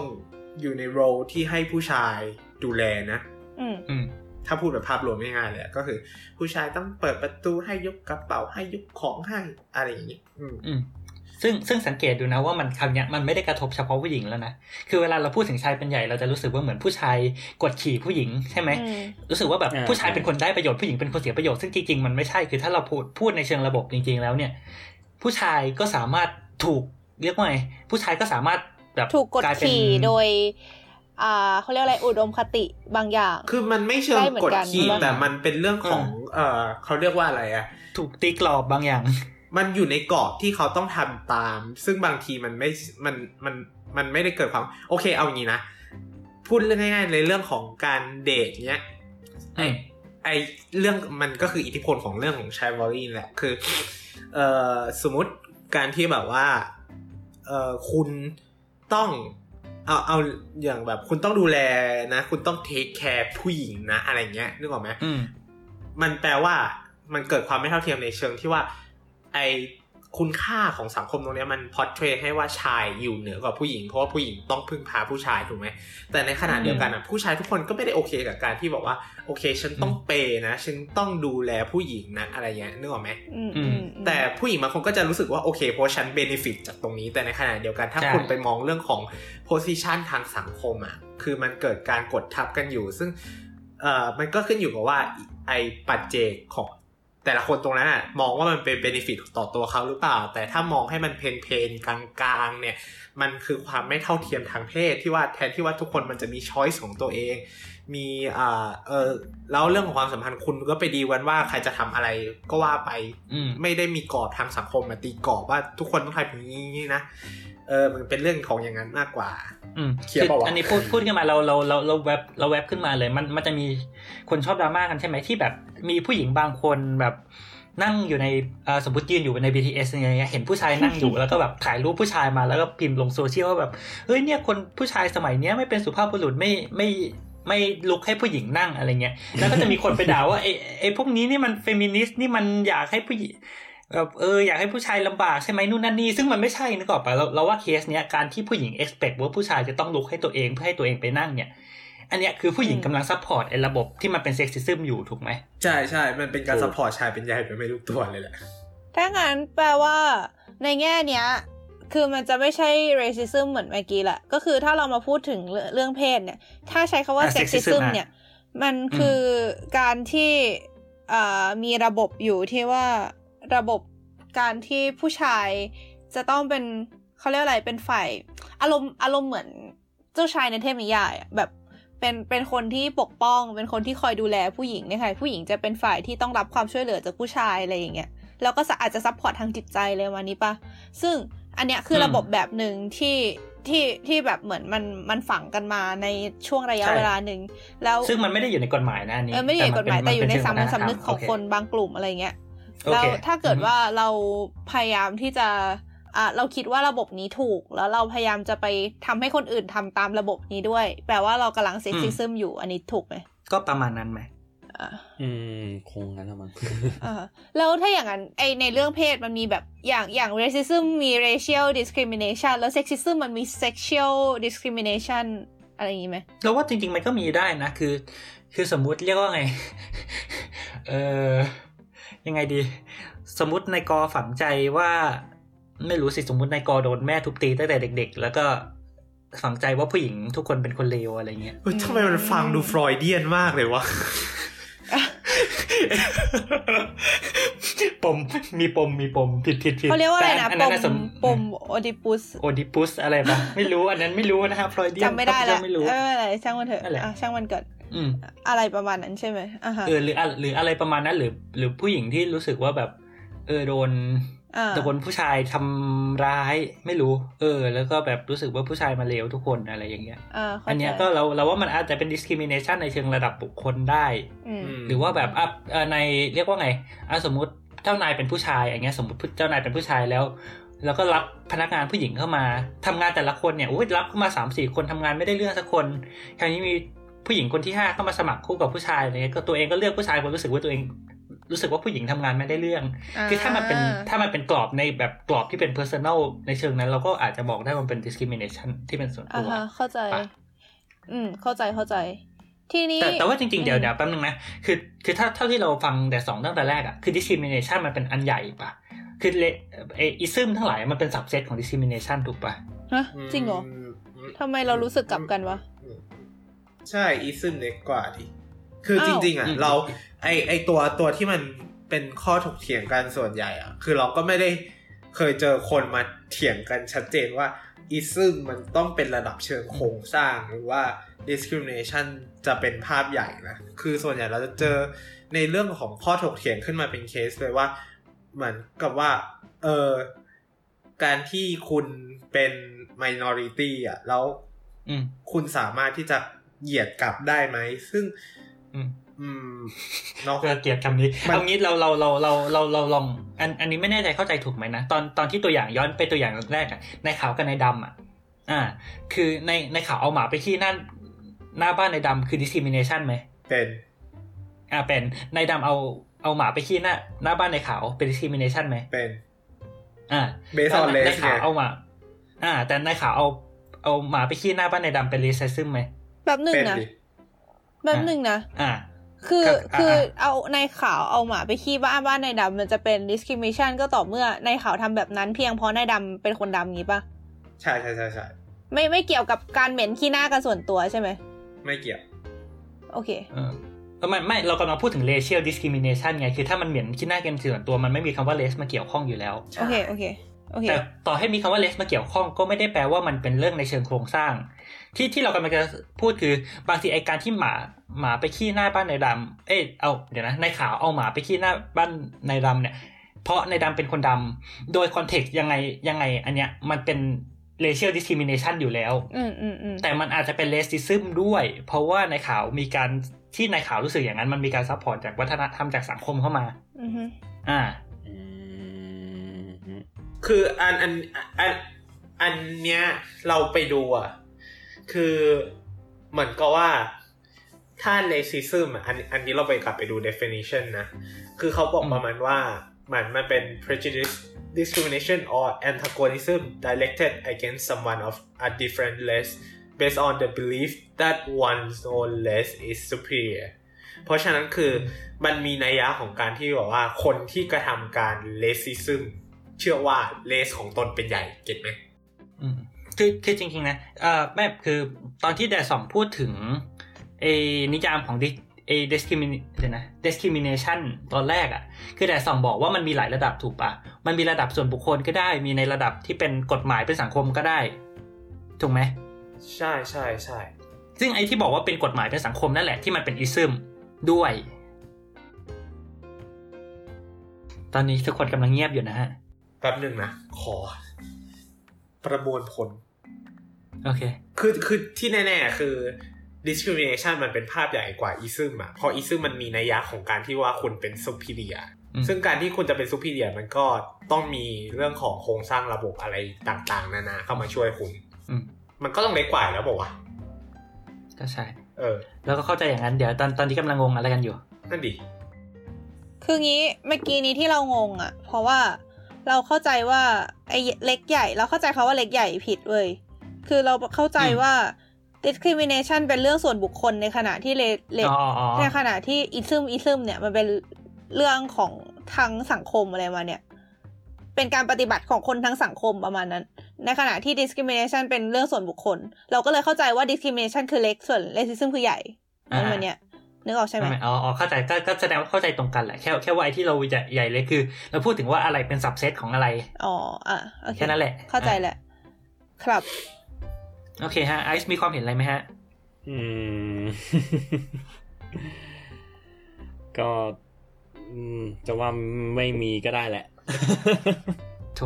อยู่ใน role ที่ให้ผู้ชายดูแลนะ อืมอืมถ้าพูดแบบภาพรวมง่ายๆเลยอะก็คือ ผู้ชายต้องเปิดประตูให้ยกกระเป๋าให้ยกของให้อะไรอย่างนี้อืมอืมซึ่งซึ่งสังเกตดูนะว่ามันคำเนี้ยมันไม่ได้กระทบเฉพาะผู้หญิงแล้วนะ คือเวลาเราพูดถึงชายเป็นใหญ่เราจะรู้สึกว่าเหมือนผู้ชายกดขี่ผู้หญิงใช่ไหมอืมรู้สึกว่าแบบอ่าผู้ชายเป็นคนได้ประโยชน์ผู้หญิงเป็นคนเสียประโยชน์ซึ่งจริงๆมันไม่ใช่คือถ้าเราพูดพูดในเชิงระบบจริงๆแล้วเนี่ย ผู้ชายก็สามารถถูกเรียกว่าไงผู้ชายก็สามารถแบบถูกกดลายเป็นขี่โดยอ่าเขาเรียกอะไรอุดมคติบางอย่าง คือมันไม่เชิงได้เหมือนกดกันขี่ว่าแต่มันเป็นเรื่องของเออเขาเรียกว่าอะไรอะถูกตีกรอบบางอย่าง มันอยู่ในกรอบที่เขาต้องทำตาม ซึ่งบางทีมันไม่มันมันมันไม่ได้เกิดความโอเคเอาอย่างนี้นะพูดเรื่องง่ายๆในเรื่องของการเดทเนี้ยอืม ไอเรื่องมันก็คืออิทธิพลของเรื่องของชายวอรี่แหละคือเอ่อสมมติการที่แบบว่าเอ่อคุณต้องเอาเอาอย่างแบบคุณต้องดูแลนะ คุณต้อง take care ผู้หญิงนะ อะไรเงี้ยนึกออกไหมอืมมันแปลว่ามันเกิดความไม่เท่าเทียมในเชิงที่ว่า ไอ คุณค่าของสังคมตรงเนี้ยมัน portray ให้ว่าชายอยู่เหนือกว่าผู้หญิงเพราะว่าผู้หญิงต้องพึ่งพาผู้ชายถูกไหมแต่ในขณะเดียวกันอะผู้ชายทุกคนก็ไม่ได้โอเคกับการที่บอกว่าโอเค ฉันต้อง pay นะ ฉันต้องดูแลผู้หญิงนะอะไรเงี้ยนึกออกไหมอืมอืมแต่ผู้หญิงบางคนก็จะรู้สึกว่าโอเคเพราะฉัน benefit จากตรงนี้ แต่ในขณะเดียวกันถ้าใช่คุณไปมองเรื่องของ position ทางสังคมอะคือมันเกิดการกดทับกันอยู่ ซึ่งเอ่อมันก็ขึ้นอยู่กับว่าไอปัจเจกของ แต่ละคนตรงนั้นอะมองว่ามันเป็น benefit ต่อตัวเขาหรือเปล่า แต่ถ้ามองให้มัน plain plain ๆกลางๆเนี่ย มันคือความไม่เท่าเทียมทางเพศที่ว่าแทนที่ว่าทุกคนมันจะมี choice ของตัวเอง มีอ่าเออแล้วเรื่องของความสัมพันธ์คุณก็ไปดีกันว่าใครจะทำอะไรก็ว่าไปอืมไม่ได้มีกรอบทางสังคมมาตีกรอบว่าทุกคนต้องทำอย่างนี้นะเออมันเป็นเรื่องของอย่างนั้นมากกว่า อืมเคลียร์คือเปล่าวะอันนี้พูดพูดขึ้นมาเราเราเราเราแวบเราแวบขึ้นมาเลย มันมันจะมีคนชอบดราม่ากันใช่ไหมที่แบบมีผู้หญิงบางคนแบบนั่งอยู่ในเอ่อสมมติยืนอยู่ใน BTS อย่างเงี้ยเห็นผู้ชายนั่งอยู่แล้วก็แบบถ่ายรูปผู้ชายมาแล้วก็พิมพ์ลงโซเชียลว่าแบบเฮ้ยเนี่ยคนผู้ชายสมัยเนี้ยไม่เป็นสุภาพบุรุษไม่ไม่ไม่ลุกให้ผู้หญิงนั่งอะไรเงี้ย แล้วก็จะมีคนไปด่าว่าไอ้ไอ้พวกนี้นี่มันเฟมินิสต์นี่มันอยากให้ผู้หญิง แบบเอออยากให้ผู้ชายลำบากใช่ไหมนู่นนั่นนี่ซึ่งมันไม่ใช่นึกออกปะเราเราว่าเคสเนี้ยการที่ผู้หญิง expect ว่าผู้ชายจะต้องลุกให้ตัวเองเพื่อให้ตัวเองไปนั่งเนี่ย อันเนี้ยคือผู้หญิงกำลัง support ไอ้ระบบที่มันเป็น sexism อยู่ถูกไหมใช่ใช่มันเป็นการถูก support ชายเป็นใหญ่เป็นไม่รู้ตัวเลยแหละถ้างั้นแปลว่าในแง่เนี้ยคือมันจะไม่ใช่ racism เหมือนเมื่อกี้แหละ ก็คือถ้าเรามาพูดถึงเรื่องเรื่องเพศเนี่ย ถ้าใช้คาว่าอะ sexism sexism อะเนี่ย มันคือการที่อ่ามีระบบอยู่ที่ว่า ระบบการที่ผู้ชายจะต้องเป็นเขาเรียกอะไรเป็นฝ่ายอารมณ์อารมณ์เหมือนเจ้าชายในเทพนิยายอะแบบเป็นเป็นคนที่ปกป้อง เป็นคนที่คอยดูแลผู้หญิงเนี่ยค่ะผู้หญิงจะเป็นฝ่ายที่ต้องรับความช่วยเหลือจากผู้ชายอะไรอย่างเงี้ยแล้วก็อาจจะ support ทางจิตใจเลยวันนี้ปะซึ่งอันเนี้ยคือระบบแบบหนึ่งที่ที่ที่แบบเหมือนมันมันฝังกันมาในช่วงระยะใช่เวลาหนึ่งแล้วซึ่งมันไม่ได้อยู่ในกฎหมายนะอันนี้เออไม่ได้อยู่ในกฎหมายแต่อยู่ในสามัญสำนึกของโเคนบางกลุ่มอะไรเงี้ยโอ แล้วเคถ้าเกิดอือฮึว่าเราพยายามที่จะอะเราคิดว่าระบบนี้ถูก แล้วเราพยายามจะไปทำให้คนอื่นทำตามระบบนี้ด้วย แปลว่าเรากำลัง sexism อยู่อันนี้ถูกไหมก็ประมาณนั้นไหมอ่าอืมคงงั้นละมั้งอ่าแล้วถ้าอย่างนั้นไอในเรื่องเพศมันมีแบบอย่างอย่าง racism มี racial discrimination แล้ว sexism มันมี sexual discrimination อะไรอย่างนี้ไหมเราว่าจริง ๆ มันก็มีได้นะ คือ คือสมมุติเรียกว่าไง เออ ยังไงดี สมมตินายกอฝังใจว่า ไม่รู้สิสมมตินายกอโดนแม่ทุบตีตั้งแต่เด็ก ๆ แล้วก็ฝังใจว่าผู้หญิงทุกคนเป็นคนเลวอะไรเงี้ยเฮ้ยทำไมมันฟังดูฟรอยเดียนมากเลยวะปมมีปมมีปมผิดผิดผิดเขาเรียกว่าอะไรนะแต่ปนั้มนสปมโอดิปุสโอดิปุสอะไรปะไม่รู้อันนั้นไม่รู้นะครับฟลอยเดียนจำไม่ได้แล้วไม่รู้เอออะไรช่างมันเถอะนั่นแหละอะช่างมันเกิด อืมอะไรประมาณนั้นใช่ไหมอ่าฮะเออหรืออะหรืออะไรประมาณนั้นหรือ หรือผู้หญิงที่รู้สึกว่าแบบ เออโดนอ่าโดนผู้ชายทำร้ายไม่รู้ เออ แล้วก็แบบรู้สึกว่าผู้ชายมาเลวทุกคนอะไรอย่างเงี้ยอ่าเข้าใจอันเนี้ยก็เราเราว่ามันอาจจะเป็น discrimination ในเชิงระดับบุคคลได้อืมหรือว่าแบบอะเอ่อในเรียกว่าไงอะสมมุติเจ้านายเป็นผู้ชายอย่างเงี้ยสมมติเจ้านายเป็นผู้ชายแล้ว แล้วก็รับพนักงานผู้หญิงเข้ามาทำงานแต่ละคนเนี่ยอุ้ยรับเข้ามาสามสี่คนทำงานไม่ได้เรื่องสักคนคราวนี้มี ผู้หญิงคนที่ห้าเข้ามาสมัครคู่กับผู้ชายอะไรเงี้ยก็ตัวเองก็เลือกผู้ชายเพราะรู้สึกว่าตัวเองรู้สึกว่าผู้หญิงทำงานไม่ได้เรื่อง คือถ้ามันเป็นถ้ามันเป็นกรอบในแบบกรอบที่เป็น personal ในเชิงนั้น เราก็อาจจะบอกได้ว่ามันเป็น discrimination ที่เป็นส่วนอ่าตัวฮะเข้าใจปะอืม เข้าใจเข้าใจ ทีนี้ แต่แต่ว่าจริงๆ เดี๋ยวอืมเดี๋ยวแป๊บนึงนะ คือ คือถ้าเท่าที่เราฟังแต่สองตั้งแต่แรกอะคือ discrimination มันเป็นอันใหญ่ปะคือเลเออิซึมทั้งหลายมันเป็น subset ของ discrimination ถูกปะฮะจริงเหรอมทำไมเรารู้สึกกลับกันวะอืม ใช่อีซึมเล็กกว่าทีคืออ้าวจริง ๆอะอืมเราไอไอตัวตัวที่มันเป็นข้อถกเถียงกันส่วนใหญ่อะ คือเราก็ไม่ได้เคยเจอคนมาเถียงกันชัดเจนว่าอีซึมมันต้องเป็นระดับเชิงโครงสร้างหรือว่า discrimination จะเป็นภาพใหญ่นะ คือส่วนใหญ่เราจะเจอในเรื่องของข้อถกเถียงขึ้นมาเป็นเคสเลยว่า เหมือนกับว่า เออการที่คุณเป็น minority อะ แล้วอืมคุณสามารถที่จะ เหยียดกลับได้ไหม ซึ่งอืมอืมเนาะเกลียดคำนี้มันเอางี้เราเราเราเราเราเราลองอันอันนี้ไม่แน่ใจเข้าใจถูกไหมนะตอนตอนที่ตัวอย่างย้อนไปตัวอย่างแรกอะในขาวกับในดำอะอ่า คือในในขาวเอาหมาไปขี้หน้าหน้าบ้านในดำคือ discrimination ไหมเป็นอ่าเป็นในดำเอาเอาหมาไปขี้หน้าหน้าบ้านในขาวเป็น discrimination ไหมเป็น อ่า Based on ใน race ข่าวไงเอามา อ่า แต่ในข่าวเอาเอาหมาไปขี้หน้าบ้านในดำเป็นรีไซซึมไหม แบบหนึ่งเป็นนะดิแบบหนึ่งนะอ่าคือครับคืออ่าเอาในข่าวเอาหมาไปขี้บ้านบ้านในดำมันจะเป็น discrimination ก็ต่อเมื่อในข่าวทำแบบนั้นเพียงเพราะในดำเป็นคนดำงี้ปะใช่ใช่ใช่ใช่ไม่ไม่เกี่ยวกับการเหม็นขี้หน้ากันส่วนตัวใช่ไหม ไม่เกี่ยว โอเคเออเออไม่ไม่เรากำลังพูดถึง racial discrimination ไง คือถ้ามันเหม็นขี้หน้าเกมส่วนตัวมันไม่มีคำว่า race มาเกี่ยวข้องอยู่แล้วโอเคโอเคโอเคแต่ต่อให้มีคำว่า race มาเกี่ยวข้องก็ไม่ได้แปลว่ามันเป็นเรื่องในเชิงโครงสร้าง ที่ที่เรากำลังจะพูดคือบางทีไอการที่หมาหมาไปขี้หน้าบ้านนายดำเอ้ยเอาเดี๋ยวนะนายขาวเอาหมาไปขี้หน้าบ้านนายดำเนี่ย เพราะนายดำเป็นคนดำโดย context ยังไงยังไง อันเนี้ยมันเป็น racial discrimination อยู่แล้วอืมอืมอืมแต่มันอาจจะเป็น racism ด้วย เพราะว่านายขาวมีการที่นายขาวรู้สึกอย่างนั้น มันมีการ support จากวัฒนธรรมจากสังคมเข้ามาอือฮึอ่าอืมคืออันอันอันอันเนี้ยเราไปดูอะ คือเหมือนกับว่าถ้า racism อะอันอันนี้เราไปกลับไปดู definition นะ คือเขาบอกอืมประมาณว่ามันมันเป็น prejudice discrimination or antagonism directed against someone of a different race based on the belief that one's own race is superior เพราะฉะนั้นคือมันมีนัยยะของการที่บอกว่าคนที่กระทำการ racism เชื่อว่าเลสของตนเป็นใหญ่เก็ตไหมอืม คือคือจริงๆนะเอ่อแม่คือตอนที่แดดสองพูดถึงเอนิยามของ dis เอ discrimin เดี๋ยวนะ discrimination ตอนแรกอะ่ะ คือแดดสองบอกว่ามันมีหลายระดับถูกปะมันมีระดับส่วนบุคคลก็ได้ มีในระดับที่เป็นกฎหมายเป็นสังคมก็ได้ ถูกไหม ใช่ใช่ใช่ ซึ่งไอ้ที่บอกว่าเป็นกฎหมายเป็นสังคมนั่นแหละที่มันเป็นอิซึมด้วย ตอนนี้ทุกคนกำลังเงียบอยู่นะฮะ แป๊บหนึ่งนะ ขอ ประมวลผล โอเค คือคือที่แน่ ๆ คือ discrimination มันเป็นภาพใหญ่กว่า ism อะเพราะ ism มันมีนัยยะของการที่ว่าคุณเป็น superior อืมซึ่งการที่คุณจะเป็น superior มันก็ต้องมีเรื่องของโครงสร้างระบบอะไรต่างๆ นานาเข้ามาช่วยคุณอืมมันก็ต้องเล็กกว่าอยู่แล้วบอกว่าวะก็ใช่ เออ แล้วก็เข้าใจอย่างนั้นเดี๋ยวตอนตอนที่กำลังงงอะไรกันอยู่ นั่นดิ คืองี้เมื่อกี้นี้ที่เรางงอะ เพราะว่าเราเข้าใจว่าไอ้เล็กใหญ่ เราเข้าใจเขาว่าเล็กใหญ่ผิดเว้ย คือเราเข้าใจอืมว่า discrimination เป็นเรื่องส่วนบุคคลในขณะที่เลเลอ๋ออ๋อในขณะที่อิซึมอิซึมเนี่ยมันเป็นเรื่องของทั้งสังคมอะไรมาเนี่ย เป็นการปฏิบัติของคนทั้งสังคมประมาณนั้น ในขณะที่ discrimination เป็นเรื่องส่วนบุคคล เราก็เลยเข้าใจว่า discrimination คือเล็กส่วน racism คือใหญ่นั่นมันเนี่ยนึกออกใช่ไหมอ๋ออ๋อเข้าใจก็ก็แสดงว่าเข้าใจตรงกันแหละ แค่แค่ว่าไอ้ที่เราใหญ่ใหญ่เลยคือ เราพูดถึงว่าอะไรเป็นสับเซตของอะไร อ๋อ อะโอเคแค่นั้นแหละ เข้าใจแหละ ครับ โอเคฮะไอซ์มีความเห็นอะไรไหมฮะ อืม ก็อืมจะว่าไม่มีก็ได้แหละโถ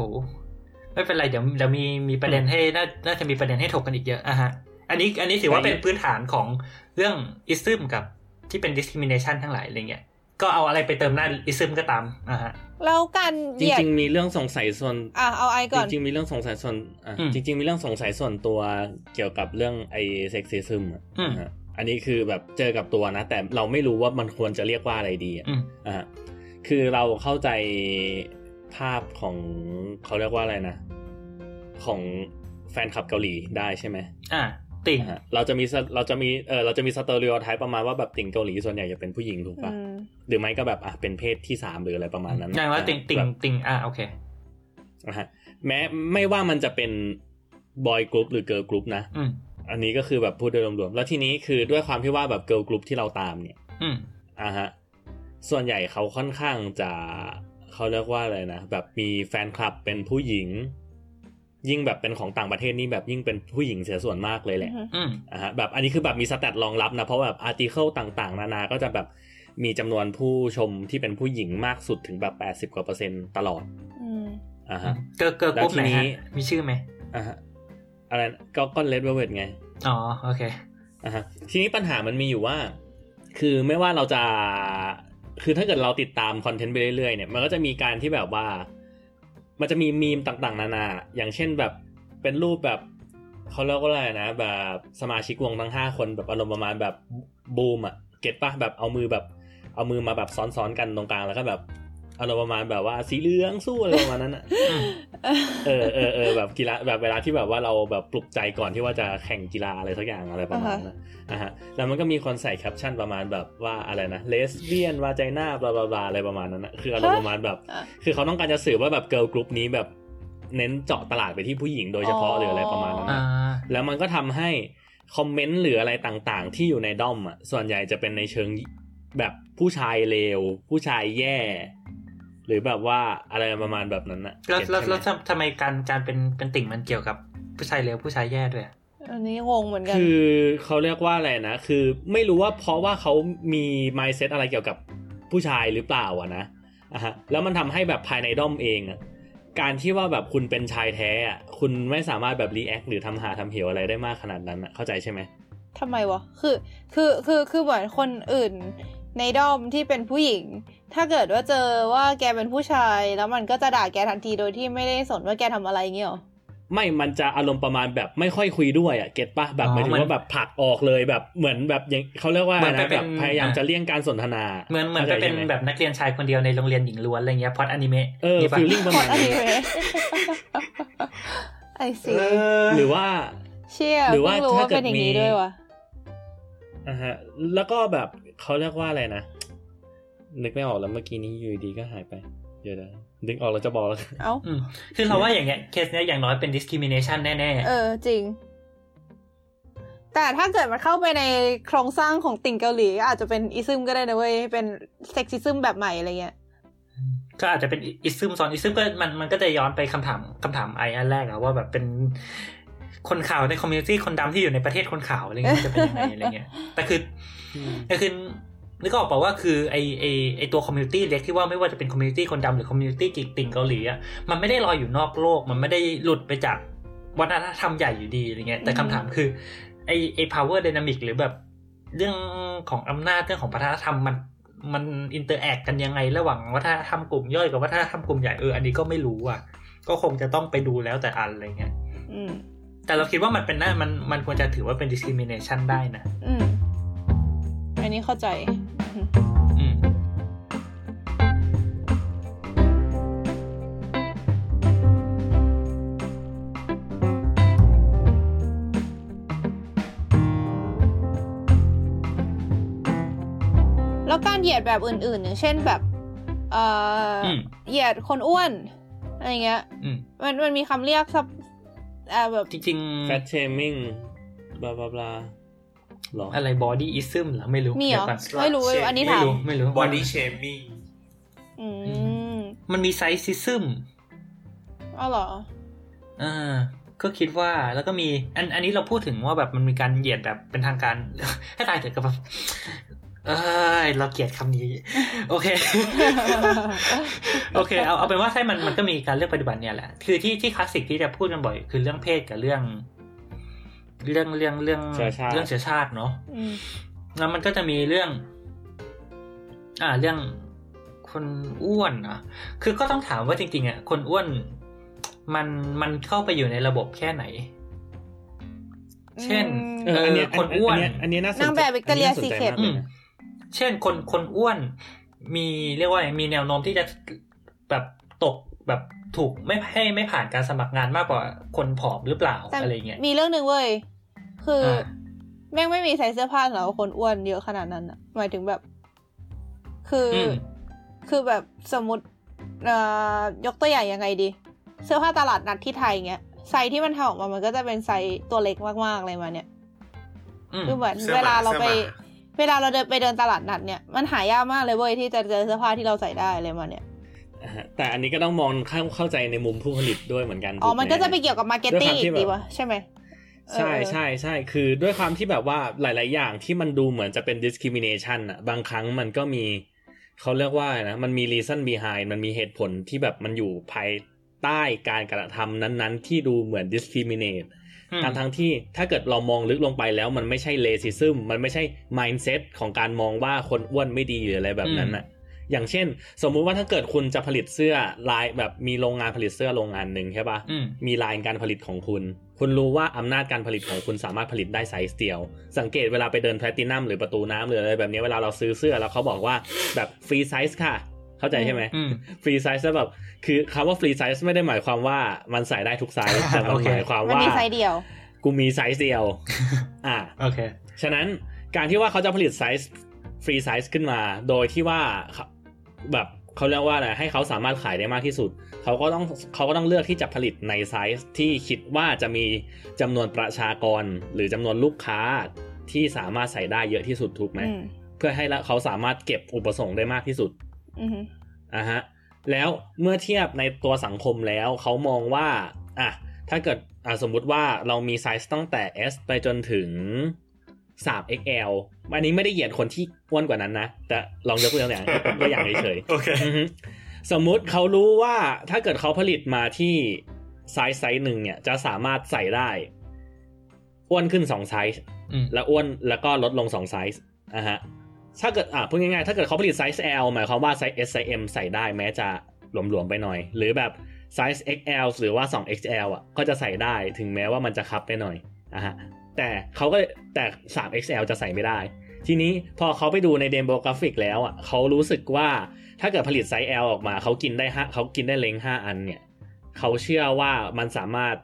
ไม่เป็นไรเดี๋ยวเดี๋ยวมีมีประเด็นให้น่าน่าจะมีประเด็นให้ถกกันอีกเยอะอะฮะ อันนี้อันนี้ถือว่าไปเป็นพื้นฐานของเรื่องอิซึมกับที่เป็น discrimination ทั้งหลายอะไรเงี้ยก็เอาอะไรไปเติมหน้าอิซึมก็ตามอะฮะ แล้วการเหจยียดริงๆมีเรื่องสงสัยส่วนอะเอาไอก่อนจริงๆมีเรื่องสงสัยส่วนอะอืมจริง ๆ มีเรื่องสงสัยส่วนตัวเกี่ยวกับเรื่องไอ้ sexism อะอืมนะฮะอันนี้คือแบบเจอกับตัวนะ แต่เราไม่รู้ว่ามันควรจะเรียกว่าอะไรดีอะอืมอะฮะคือเราเข้าใจภาพของเขาเรียกว่าอะไรนะ ของแฟนคลับเกาหลีได้ใช่ไหมอะ ติ่งอะฮะเราจะมีสเราจะมีเออเราจะมี stereotype ประมาณว่าแบบติ่งเกาหลีส่วนใหญ่จะเป็นผู้หญิงถูกปะอืมหรือไม่ก็แบบอะเป็นเพศที่สามหรืออะไรประมาณนั้นอย่างว่าติ่งติ่งแบบติ่งอะโอเคนะฮะแม้ไม่ว่ามันจะเป็นบอยกรุ๊ปหรือเกิร์ลกรุ๊ปนะอืมอันนี้ก็คือแบบพูดโดยรวมๆแล้วทีนี้คือด้วยความที่ว่าแบบเกิร์ลกรุ๊ปที่เราตามเนี่ยอืมอะฮะส่วนใหญ่เขาค่อนข้างจะเขาเรียกว่าอะไรนะแบบมีแฟนคลับเป็นผู้หญิง ยิ่งแบบเป็นของต่างประเทศนี่แบบยิ่งเป็นผู้หญิงเสียส่วนมากเลยแหละอืมอะฮะแบบอันนี้คือแบบมี stat รองรับนะเพราะแบบ article ต่างๆ นานาก็จะแบบมีจำนวนผู้ชมที่เป็นผู้หญิงมากสุดถึงแบบแปดสิบกว่าเปอร์เซ็นต์ตลอดอืมอะฮะเกิร์ลเกิร์ลกรุ๊ปไหนแล้วทีนี้ฮะมีชื่อไหมอะฮะอะไรนะก็ก็ Red Velvet ไงอ๋อโอเคอะฮะทีนี้ปัญหามันมีอยู่ว่า คือไม่ว่าเราจะคือถ้าเกิดเราติดตามคอนเทนต์ไปเรื่อยๆเนี่ยมันก็จะมีการที่แบบว่า มันจะมีมีมต่างๆ นานา อย่างเช่นแบบเป็นรูปแบบเขาเรียกว่าอะไรนะแบบสมาชิกวงทั้งห้าคนแบบอารมณ์ประมาณแบบบูมอะ get ปะแบบเอามือแบบเอามือมาแบบซ้อนๆกันตรงกลางแล้วก็แบบ อารมณ์ประมาณแบบว่าสีเหลืองสู้อะไรประมาณนั้นอะเออเออเออแบบกีฬาแบบเวลาที่แบบว่าเราแบบปลุกใจก่อนที่ว่าจะแข่งกีฬาอะไรสักอย่างอะไรประมาณนั้นอะฮะแล้วมันก็มีคนใส่แคปชั่นประมาณแบบว่าอะไรนะเลสเบี้ยนวาใจหน้าบลาบลาบลาอะไรประมาณนั้นนะคืออารมณ์ประมาณแบบอะคือเขาต้องการจะสื่อว่าแบบเกิร์ลกรุ๊ปนี้แบบเน้นเจาะตลาดไปที่ผู้หญิงโดยเฉพาะอ๋อหรืออะไรประมาณนั้นอ่านะแล้วมันก็ทำให้คอมเมนต์หรืออะไรต่างๆ ที่อยู่ในด้อมอะส่วนใหญ่จะเป็นในเชิงแบบผู้ชายเลวผู้ชายแย่ หรือแบบว่าอะไรประมาณแบบนั้นนะแล้ว get แล้วใช่ไหมแล้วทำทำไมการการเป็นเป็นติ่งมันเกี่ยวกับผู้ชายเลวผู้ชายแย่ด้วยอะอันนี้งงเหมือนกัน คือเขาเรียกว่าอะไรนะ คือไม่รู้ว่าเพราะว่าเขามี mindset อะไรเกี่ยวกับผู้ชายหรือเปล่าอะนะอะฮะแล้วมันทำให้แบบภายในด้อมเองอะการที่ว่าแบบคุณเป็นชายแท้อะคุณไม่สามารถแบบ react หรือทำหาทำเหวอะไรได้มากขนาดนั้นอะเข้าใจใช่ไหมทำไมวะ คือ คือ คือ คือเหมือนคนอื่น ในด้อมที่เป็นผู้หญิง ถ้าเกิดว่าเจอว่าแกเป็นผู้ชาย แล้วมันก็จะด่าแกทันทีโดยที่ไม่ได้สนว่าแกทำอะไรเงี้ยหรอไม่มันจะอารมณ์ประมาณแบบไม่ค่อยคุยด้วยอะเก็ตปะแบบอ๋อหมายถึงมันว่าแบบผลักออกเลยแบบเหมือนแบบอย่างเขาเรียกว่าเหมือนนะไปเป็แบนบพยายามอะจะเลี่ยงการสนทนาเหมือนเหมือนไปข้าใจเป็นใช่หมแบบนักเรียนชายคนเดียวในโรงเรียนหญิงล้วนอะไรเงี้ยพอดอนิเมะเออนี่ปะ feeling ประพอมาดณอนั้นนิเมะI see หรือว่าเชี่ยหรือว่าเพิ่งรู้ว่าถ้าเกิดเป็นอย่างนี้มีด้วยวะอ่าฮะแล้วก็แบบ เขาเรียกว่าอะไรนะ นึกไม่ออกแล้วเมื่อกี้นี้อยู่ดีๆก็หายไป เดี๋ยวนะนึกออกแล้วจะบอกแล้วเอ้าอืมคือเราว่าอย่างเงี้ยเคสเนี้ยอย่างน้อยเป็น discrimination แน่เออ จริง แต่ถ้าเกิดมันเข้าไปในโครงสร้างของติ่งเกาหลีก็อาจจะเป็น ism ก็ได้นะเว้ย เป็น sexism แบบใหม่อะไรเงี้ยๆก็อาจจะเป็น ism ซ้อน ism ก็มันมันก็จะย้อนไปคำถามคำถามไออันแรกอะว่าแบบเป็นคนขาวใน community คนดำที่อยู่ในประเทศคนขาวอะไรเงี้ยจะเป็นยังไงอะไรเงี้ยแต่คือ ก็คือนึกออกเปล่าว่าคือไอไอไอตัว community เล็กที่ว่าไม่ว่าจะเป็น community คนดำหรือ community ติ่งเกาหลีอะมันไม่ได้ลอยอยู่นอกโลก มันไม่ได้หลุดไปจากวัฒนธรรมใหญ่อยู่ดีอะไรเงี้ยแต่คำถามคือไอไอ power dynamic หรือแบบเรื่องของอำนาจเรื่องของวัฒนธรรมมันมัน interact กันยังไง ระหว่างวัฒนธรรมกลุ่มย่อยกับวัฒนธรรมกลุ่มใหญ่เอออันนี้ก็ไม่รู้อะ ก็คงจะต้องไปดูแล้วแต่อันอะไรเงี้ยอืมแต่เราคิดว่ามันเป็นน่ามันมันควรจะถือว่าเป็น discrimination ได้นะ อืม อันนี้เข้าใจอืมแล้วการเหยียดแบบอื่นๆอย่างเช่นแบบ เอ่ออมเหยียดคนอ้วน อะไรเงี้ยอืมมันมันมีคำเรียกซับอ่าแบบจริงๆแฟตเชมิงบลาบลาบลา หรออะไร body ism เหรอไม่รู้มีเหรอดี๋ยวก่อนไม่รู้ Slut อันนี้ไม่ถามรู้ไม่รู้ body shaming อืมมันมี sizism อ๋อเหรออ่าก็คิดว่าแล้วก็มีอันอันนี้เราพูดถึงว่าแบบมันมีการเหยียดแบบเป็นทางการให้ตายเถอะกับแบบเอยเราเกลียดคำนี้ โอเค โอเค เอาเอาเป็นว่าใช่มันมันก็มีการเลือกปฏิบัติเนี่ยแหละ คือที่ที่คลาสสิกที่จะพูดกันบ่อย คือเรื่องเพศกับเรื่อง เรื่องเรื่องเรื่องเชื้อชาติเรื่องเชื้อชาติเนาะอืมแล้วมันก็จะมีเรื่อง อ่า เรื่องคนอ้วนนะคือก็ต้องถามว่าจริงๆอะคนอ้วนมันมันเข้าไปอยู่ในระบบแค่ไหน เช่นเอออันเนี้ยคนอ้วน อันเนี้ยอันเนี้ยน่าสนใจนางแบบ Victoria's อันนี้น่าสนใจ Secret มากเลยนะเช่นคนคนอ้วน มีเรียกว่าอะไรมีแนวโน้มที่จะแบบตกแบบถูกไม่ให้ไม่ผ่านการสมัครงานมากกว่าคนผอมหรือเปล่าแต่อะไรเงี้ย มีเรื่องหนึ่งเว้ย คือออ่าแม่งไม่มีใส่เสื้อผ้าสำหรับคนอ้วนเยอะขนาดนั้นอะหมายถึงแบบ คืออมคือแบบสมมติเอ่อยกตัวอย่างยังไงดี เสื้อผ้าตลาดนัดที่ไทยเงี้ยไซส์ที่มันทำออกมา มันก็จะเป็นไซส์ตัวเล็กมากๆเลยมาเนี่ยอืมคือเหมือนเสื้อหมาเวลาเราไปเสื้อหมาเวลาเราเดินไปเดินตลาดนัดเนี่ยมันหายากมากเลยเว้ยที่จะเจอเสื้อผ้าที่เราใส่ได้เลยมาเนี่ยอ่าฮะแต่อันนี้ก็ต้องมองเข้าเข้าใจในมุมผู้ผลิตด้วยเหมือนกัน อ๋อถูกไหมันก็จะไปเกี่ยวกับ marketing ด้วยความที่อีกแบบดีวะใช่ไหม ใช่เออใช่ใช่คือด้วยความที่แบบว่าหลาย ๆ อย่างที่มันดูเหมือนจะเป็น discrimination อะบางครั้งมันก็มีเขาเรียกว่าอะไรนะมันมี reason behind มันมีเหตุผลที่แบบมันอยู่ภายใต้การกระทำนั้น ๆ ที่ดูเหมือน discriminate อืมทั้งทั้งที่ถ้าเกิดเรามองลึกลงไปแล้วมันไม่ใช่ racism มันไม่ใช่ mindset ของการมองว่าคนอ้วนไม่ดีหรืออะไรแบบนั้นอะ อย่างเช่น สมมุติว่าถ้าเกิดคุณจะผลิตเสื้อลายแบบมีโรงงานผลิตเสื้อโรงงานหนึ่งใช่ปะอืมมีลายการผลิตของคุณ คุณรู้ว่าอำนาจการผลิตของคุณสามารถผลิตได้ไซส์เดียว สังเกตเวลาไปเดินแพลตินัมหรือประตูน้ำหรืออะไรแบบนี้เวลาเราซื้อเสื้อแล้วเขาบอกว่าแบบ free size ค่ะเข้าใจใช่ไหมอืม free size แล้วแบบคือคำว่า free size ไม่ได้หมายความว่ามันใส่ได้ทุกไซส์แต่มันโอเคหมายความมันว่ามีไซส์เดียว กูมีไซส์เดียว อ่าโอเค ฉะนั้นการที่ว่าเขาจะผลิตไซส์ free size ขึ้นมา โดยที่ว่าเขา แบบเขาเรียกว่าอะไรให้เขาสามารถขายได้มากที่สุด เขาก็ต้องเขาก็ต้องเลือกที่จะผลิตในไซส์ที่คิดว่าจะมีจำนวนประชากร หรือจำนวนลูกค้าที่สามารถใส่ได้เยอะที่สุดถูกไหมอืมเพื่อให้ละเขาสามารถเก็บอุปสงค์ได้มากที่สุดอืมอะฮะแล้วเมื่อเทียบในตัวสังคมแล้วเขามองว่าอะถ้าเกิดอะสมมุติว่าเรามีไซส์ตั้งแต่ S ไปจนถึง 3XL อันนี้ไม่ได้เหยียดคนที่อ้วนกว่านั้นนะ แต่ลองยกตัวอย่างตัวอย่างเฉยๆโอเคอือฮึสมมุติเขารู้ว่าถ้าเกิดเขาผลิตมาที่ไซส์ไซส์หนึ่งเนี่ย จะสามารถใส่ได้อ้วนขึ้นสองไซส์อืมแล้วอ้วนแล้วก็ลดลงสองไซส์อะฮะถ้าเกิดอะพูดง่ายๆถ้าเกิดเขาผลิตไซส์ L หมายความว่าไซส์ S ไซส์ M ใส่ได้แม้จะหลวมๆไปหน่อย หรือแบบไซส์ XL หรือว่า 2XL อะก็จะใส่ได้ถึงแม้ว่ามันจะคับไปหน่อยอะฮะ แต่เขาก็แต่ 3XL จะใส่ไม่ได้ ทีนี้พอเขาไปดูใน demographic แล้วอะเขารู้สึกว่าถ้าเกิดผลิตไซส์ L ออกมาเขากินได้ห้าเขากินได้ range ห้าอันเนี่ยเขาเชื่อว่ามันสามารถ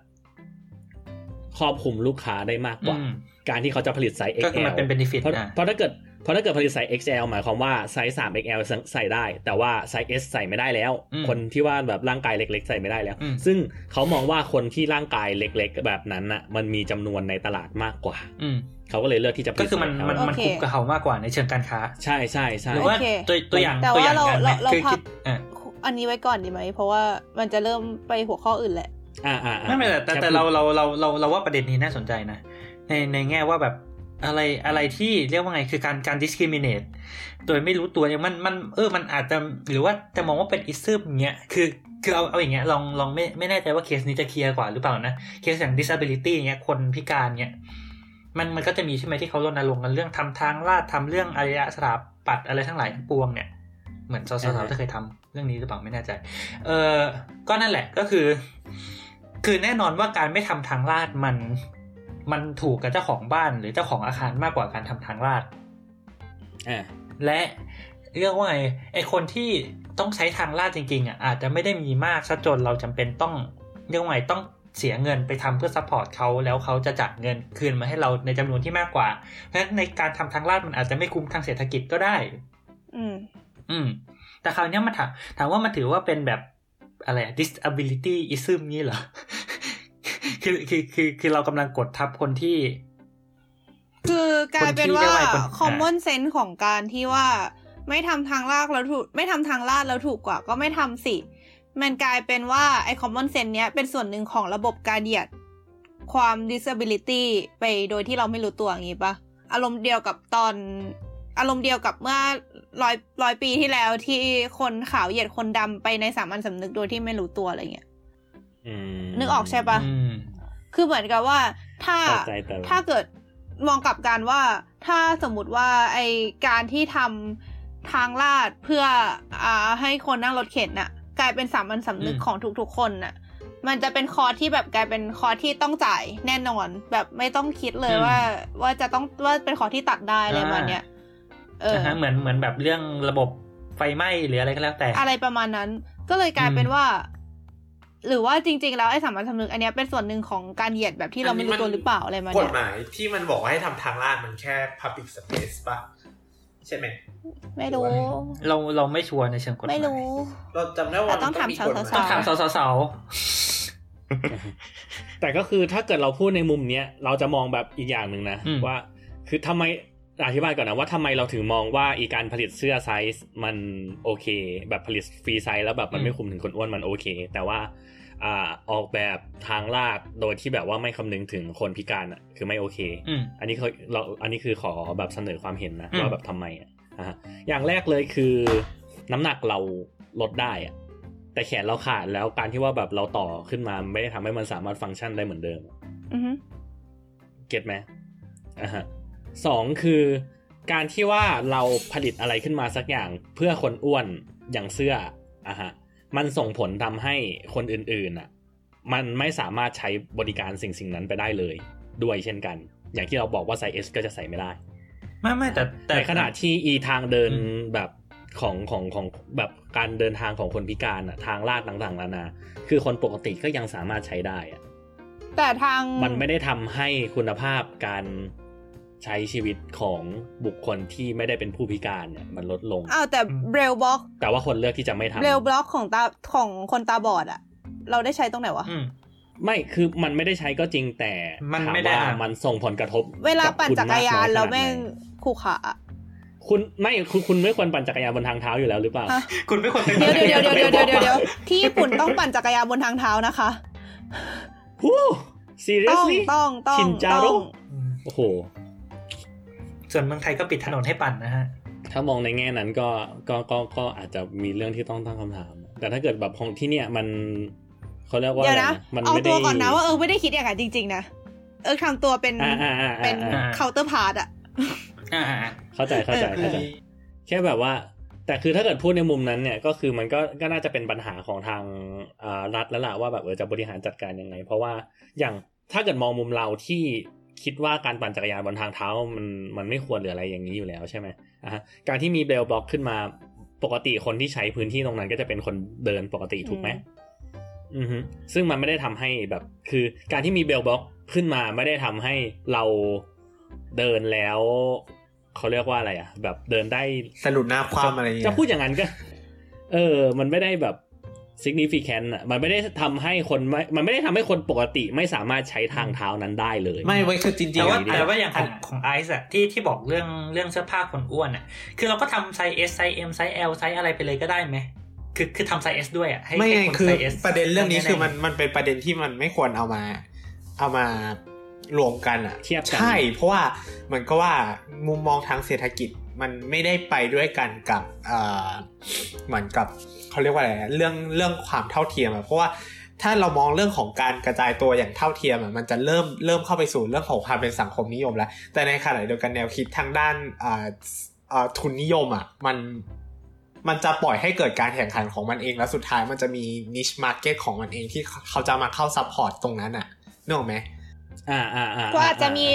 ครอบคลุมลูกค้าได้มากกว่าอืมการที่เขาจะผลิตไซส์ก็คือ XL มันเป็น benefit เพราะอะเพราะถ้าเกิด เพราะถ้าเกิดผลิตไซส์ XL หมายความว่าไซส์ 3XL ใส่ได้ แต่ว่าไซส์ S ใส่ไม่ได้แล้วอืมคนที่ว่าแบบร่างกายเล็ก ๆ ใส่ไม่ได้แล้วอืมซึ่งเขามองว่าคนที่ร่างกายเล็ก ๆ แบบนั้นน่ะ มันมีจำนวนในตลาดมากกว่าอืมเขาก็เลยเลือกที่จะผลิตก็คือมันไซส์มัน L มันโอเคคุ้มกับเขามากกว่าในเชิงการค้า ใช่ใช่ใช่หรือว่าโอเคตัวตัวอย่างแต่ตัวว่าอย่างเรางานไหมเราคือพักคิดอะอันนี้ไว้ก่อนดีไหมเพราะว่ามันจะเริ่มไปหัวข้ออื่นแหละอ่าอ่าอ่าไม่ไม่แต่แต่แต่เราเราเราเราเราว่าประเด็นนี้น่าสนใจนะในในแง่ว่าแบบ อะไรอะไรที่เรียกว่าไงคือการการ discriminate โดยไม่รู้ตัวเนี่ยมันมันเออมันอาจจะหรือว่าจะมองว่าเป็นอิซึมเงี้ยคือคือเอาเอาอย่างเงี้ยลองลองไม่ไม่แน่ใจว่าเคสนี้จะเคลียร์กว่าหรือเปล่านะ เคสอย่าง disability เงี้ยคนพิการเงี้ยมันมันก็จะมีใช่ไหมที่เขารณรงค์กันเรื่องทำทางลาดทำเรื่องอารยสถาปัตย์อะไรทั้งหลายทั้งปวงเนี่ยเหมือนสาวๆจะเคยทำเรื่องนี้หรือเปล่าไม่แน่ใจ เออก็นั่นแหละก็คือ คือแน่นอนว่าการไม่ทำทางลาดมัน มันถูกกับเจ้าของบ้านหรือเจ้าของอาคารมากกว่าการทำทางลาดอ่าและเรียกว่าไงไอคนที่ต้องใช้ทางลาดจริงๆอะอาจจะไม่ได้มีมากซะจนเราจำเป็นต้องเรียกว่าไงต้องเสียเงินไปทำเพื่อ support เขาแล้วเขาจะจ่ายเงินคืนมาให้เราในจำนวนที่มากกว่า เพราะฉะนั้นในการทำทางลาดมันอาจจะไม่คุ้มทางเศรษฐกิจก็ได้ อืม อืม แต่คราวเนี้ยมันถามถามว่ามันถือว่าเป็นแบบอะไรอะ disability ism นี่เหรอ คือคือคือคือเรากำลังกดทับคนที่ คือกลายเป็นว่าคนที่เรียกว่าคน common sense ของการที่ว่าไม่ทำทางลากแล้วถูกไม่ทำทางลาดแล้วถูกกว่า ก็ไม่ทำสิ มันกลายเป็นว่าไอ้ common sense เนี้ยเป็นส่วนหนึ่งของระบบการเหยียดความ disability ไปโดยที่เราไม่รู้ตัวอย่างงี้ปะอารมณ์เดียวกับตอน อารมณ์เดียวกับเมื่อร้อยร้อยปีที่แล้วที่คนขาวเหยียดคนดำไปในสามัญสำนึกโดยที่ไม่รู้ตัวอะไรเงี้ยอืมนึกออกใช่ปะอืม คือเหมือนกับว่าถ้าเข้าใจแต่ถ้าเกิดมองกลับกันว่า ถ้าสมมติว่าไอการที่ทำทางลาดเพื่ออ่าให้คนนั่งรถเข็นน่ะ กลายเป็นสามัญสำนึกอืมของทุกๆคนน่ะ มันจะเป็นคอร์สที่แบบกลายเป็นคอร์สที่ต้องจ่ายแน่นอน แบบไม่ต้องคิดเลยว่า ว่าจะต้องว่าเป็นคอร์สที่ตัดได้อะไรประมาณเนี้ยเออนะฮะเหมือนเหมือนแบบเรื่องระบบไฟไหม้หรืออะไรก็แล้วแต่ อะไรประมาณนั้น ก็เลยกลายเป็นว่า หรือว่าจริง ๆ แล้วไอ้สามัญสำนึกอันเนี้ยเป็นส่วนหนึ่งของการเหยียดแบบที่เราไม่รู้ตัวหรือเปล่าอะไรมากเนี่ยหมายที่มันบอกว่าให้ทำทางลาดมันแค่ public space ป่ะใช่ไหมไม่รู้ เราเราไม่ชัวร์ในเชิงกฎหมายไม่รู้ เราจำได้ว่าแต่ต้องมันถามมีกฎหมายสาวๆต้องถามสาวแต่ก็คือถ้าเกิดเราพูดในมุมเนี้ยเราจะมองแบบอีกอย่างหนึ่งนะอืมว่า คือทำไม อธิบายก่อนนะว่าทำไมเราถึงมองว่าอีการผลิตเสื้อไซส์มันโอเค แบบผลิตฟรีไซส์แล้วแบบมันไม่คุมถึงคนอ้วนมันโอเค แต่ว่าอ่าออกแบบทางลาดโดยที่แบบว่าไม่คำนึงถึงคนพิการอะคือไม่โอเคๆอืมอันนี้เขาเราอันนี้คือขอแบบเสนอความเห็นนะอืมว่าแบบทำไมอะอะฮะอย่างแรกเลยคือน้ำหนักเราลดได้อะแต่แขนเราขาดแล้วการที่ว่าแบบเราต่อขึ้นมาไม่ได้ทำให้มันสามารถฟังก์ชันได้เหมือนเดิมอือฮึเก็ตไหมอะฮะ สองคือการที่ว่าเราผลิตอะไรขึ้นมาสักอย่างเพื่อคนอ้วนอย่างเสื้ออะฮะมันส่งผลทำให้คนอื่นๆอะมันไม่สามารถใช้บริการสิ่งสิ่งนั้นไปได้เลย ด้วยเช่นกัน อย่างที่เราบอกว่าไซส์ S ก็จะใส่ไม่ได้ ไม่ไม่แต่แต่ในขณะที่อีทางเดินอืมแบบของของของแบบการเดินทางของคนพิการอะทางลาดต่างๆนานาคือคนปกติก็ยังสามารถใช้ได้อะแต่ทางมันไม่ได้ทำให้คุณภาพการ ใช้ชีวิตของบุคคลที่ไม่ได้เป็นผู้พิการเนี่ยมันลดลงอ้าวแต่เบรลบล็อก แต่ว่าคนเลือกที่จะไม่ทำเบรลบล็อกของตาของคนตาบอดอะเราได้ใช้ตรงไหนวะอืมไม่คือมันไม่ได้ใช้ก็จริงแต่มันถามไม่ได้ว่าอะมันส่งผลกระทบ เวลากับปั่นคุณจักรยานมกอยแล้วขดไหแม่งขู่ขาอะคุณไม่คือคุณไม่ควรปั่นจักรยานบนทางเท้าอยู่แล้วหรือเปล่าฮะคุณไม่ควรเป็นเดี๋ยวเดี๋ยวเดี๋ยวเดี๋ยวเดี๋ยวเดี๋ยวเดี๋ยวที่ญี่ปุ่นต้องปั่นจักรยานบนทางเท้านะคะฮู้ต้อง seriously ต้องต้องชินจาโร่ต้องอืมโอ้โห ส่วนเมืองไทยก็ปิดถนนให้ปั่นนะฮะ ถ้ามองในแง่นั้นก็ก็ก็ก็อาจจะมีเรื่องที่ต้องตั้งคำถาม แต่ถ้าเกิดแบบของที่เนี่ยมันเขาเรียกว่าอะไรนะเดี๋อะยวไรนะมันเอาไม่ได้ตัวก่อนนะว่าเออไม่ได้คิดอย่างนั้นจริง ๆ นะเออทำตัวเป็นอ่าอ่าอ่าเป็นอ่า counterpart อะอ่าเข้าใจเข้าใจเออเข้าใจ แค่แบบว่า แต่คือถ้าเกิดพูดในมุมนั้นเนี่ยก็คือมันก็ก็น่าจะเป็นปัญหาของทางอ่ารัฐแล้วล่ะว่าแบบเออจะบริหารจัดการยังไง เพราะว่าอย่างถ้าเกิดมองมุมเราที่ คิดว่าการปั่นจักรยานบนทางเท้ามันมันไม่ควรหรืออะไรอย่างนี้อยู่แล้วใช่ไหมอะฮะการที่มีเบลบล็อกขึ้นมาปกติคนที่ใช้พื้นที่ตรงนั้นก็จะเป็นคนเดินปกติถูกไหมอือฮึซึ่งมันไม่ได้ทำให้แบบ คือการที่มีเบลบล็อกขึ้นมาไม่ได้ทำให้เราเดินแล้วเขาเรียกว่าอะไรอะ แบบเดินได้สรุปหน้าความอะไรอย่างเงี้ยจะพูดอย่างนั้นก็ เออ มันไม่ได้แบบ significant อะมันไม่ได้ทำให้คนไม่มันไม่ได้ทำให้คนปกติไม่สามารถใช้ทางเท้านั้นได้เลย ไม่ไว้ยคือจริงแต่ๆว่าอะแต่ว่าอย่างของของไอซ์อะที่ที่บอกเรื่องเรื่องเสื้อผ้าคนอ้วนอะคือเราก็ทำไซส์ S ไซส์ M ไซส์ L ไซส์อะไรไปเลยก็ได้ไหมคือคือทำไซส์ S ด้วยอะให้ไม่ให้ไงคนคือไซส์ S ประเด็นเรื่องนี้แๆคือมันมันเป็นประเด็นที่มันไม่ควรเอามา เอามารวมกันอะเทียบกันใช่ เพราะว่าเหมือนก็ว่ามุมมองทางเศรษฐกิจมันไม่ได้ไปด้วยกันกับเอ่อเหมือนกับ เขาเรียกว่าอะไรอะเรื่องเรื่องความเท่าเทียมอะเพราะว่าถ้าเรามองเรื่องของการกระจายตัวอย่างเท่าเทียมอะมันจะเริ่มเริ่มเข้าไปสู่เรื่องของความเป็นสังคมนิยมแล้ว แต่ในขณะเดียวกันแนวคิดทางด้านอ่าอ่าทุนนิยมอะมันมันจะปล่อยให้เกิดการแข่งขันของมันเองแล้วสุดท้ายมันจะมี niche market ของมันเองที่เขาจะมาเข้า support ตรงนั้นอะนึกออกไหมอ่าอ่าอ่าก็อาจจะมี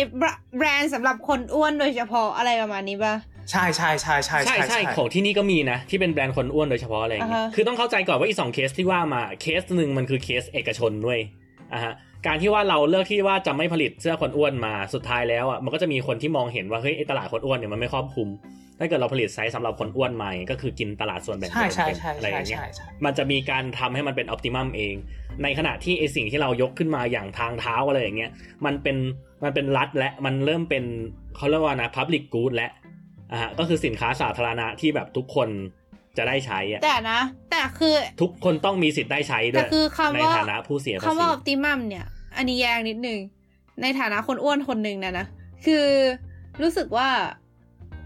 แบรนด์สำหรับคนอ้วนโดยเฉพาะอะไรประมาณนี้ป่ะ ใช่ใช่ใช่ใช่ใช่ใช่ของที่นี่ก็มีนะที่เป็นแบรนด์คนอ้วนโดยเฉพาะอะไรอย่างเงี้ยอ่าฮะคือต้องเข้าใจก่อนว่าอีสองเคสที่ว่ามาเคสหนึ่งมันคือเคสเอกชนด้วยอะฮะการที่ว่าเราเลือกที่ว่าจะไม่ผลิตเสื้อคนอ้วนมาสุดท้ายแล้วอะมันก็จะมีคนที่มองเห็นว่าเฮ้ยไอ้ตลาดคนอ้วนเนี่ยมันไม่ครอบคลุมถ้าเกิดเราผลิตไซส์สำหรับคนอ้วนมาก็คือกินตลาดส่วนแบ่งใช่ใช่เต็มๆใช่อะไรใช่อย่างเงี้ยใช่ใช่มันจะมีการทำให้มันเป็นออ t ติมัมเอง ในขณะที่ไอสิ่งที่เรายกขึ้นมาอย่างทางเท้าอะไรอย่างเงี้ยมันเป็นมันเป็นรัฐและมันเริ่มเป็นเขาเรียกว่านะ public good และ อะฮะก็คือสินค้าสาธารณะที่แบบทุกคนจะได้ใช้อะแต่นะ แต่คือทุกคนต้องมีสิทธิ์ได้ใช้ด้แต่วยคือคำในว่าฐานะผู้เสียภาคำษีว่าออ t ติมัมเนี่ย อันนี้แยงนิดนึง ในฐานะคนอ้วนคนหนึ่งนะนะ คือรู้สึกว่า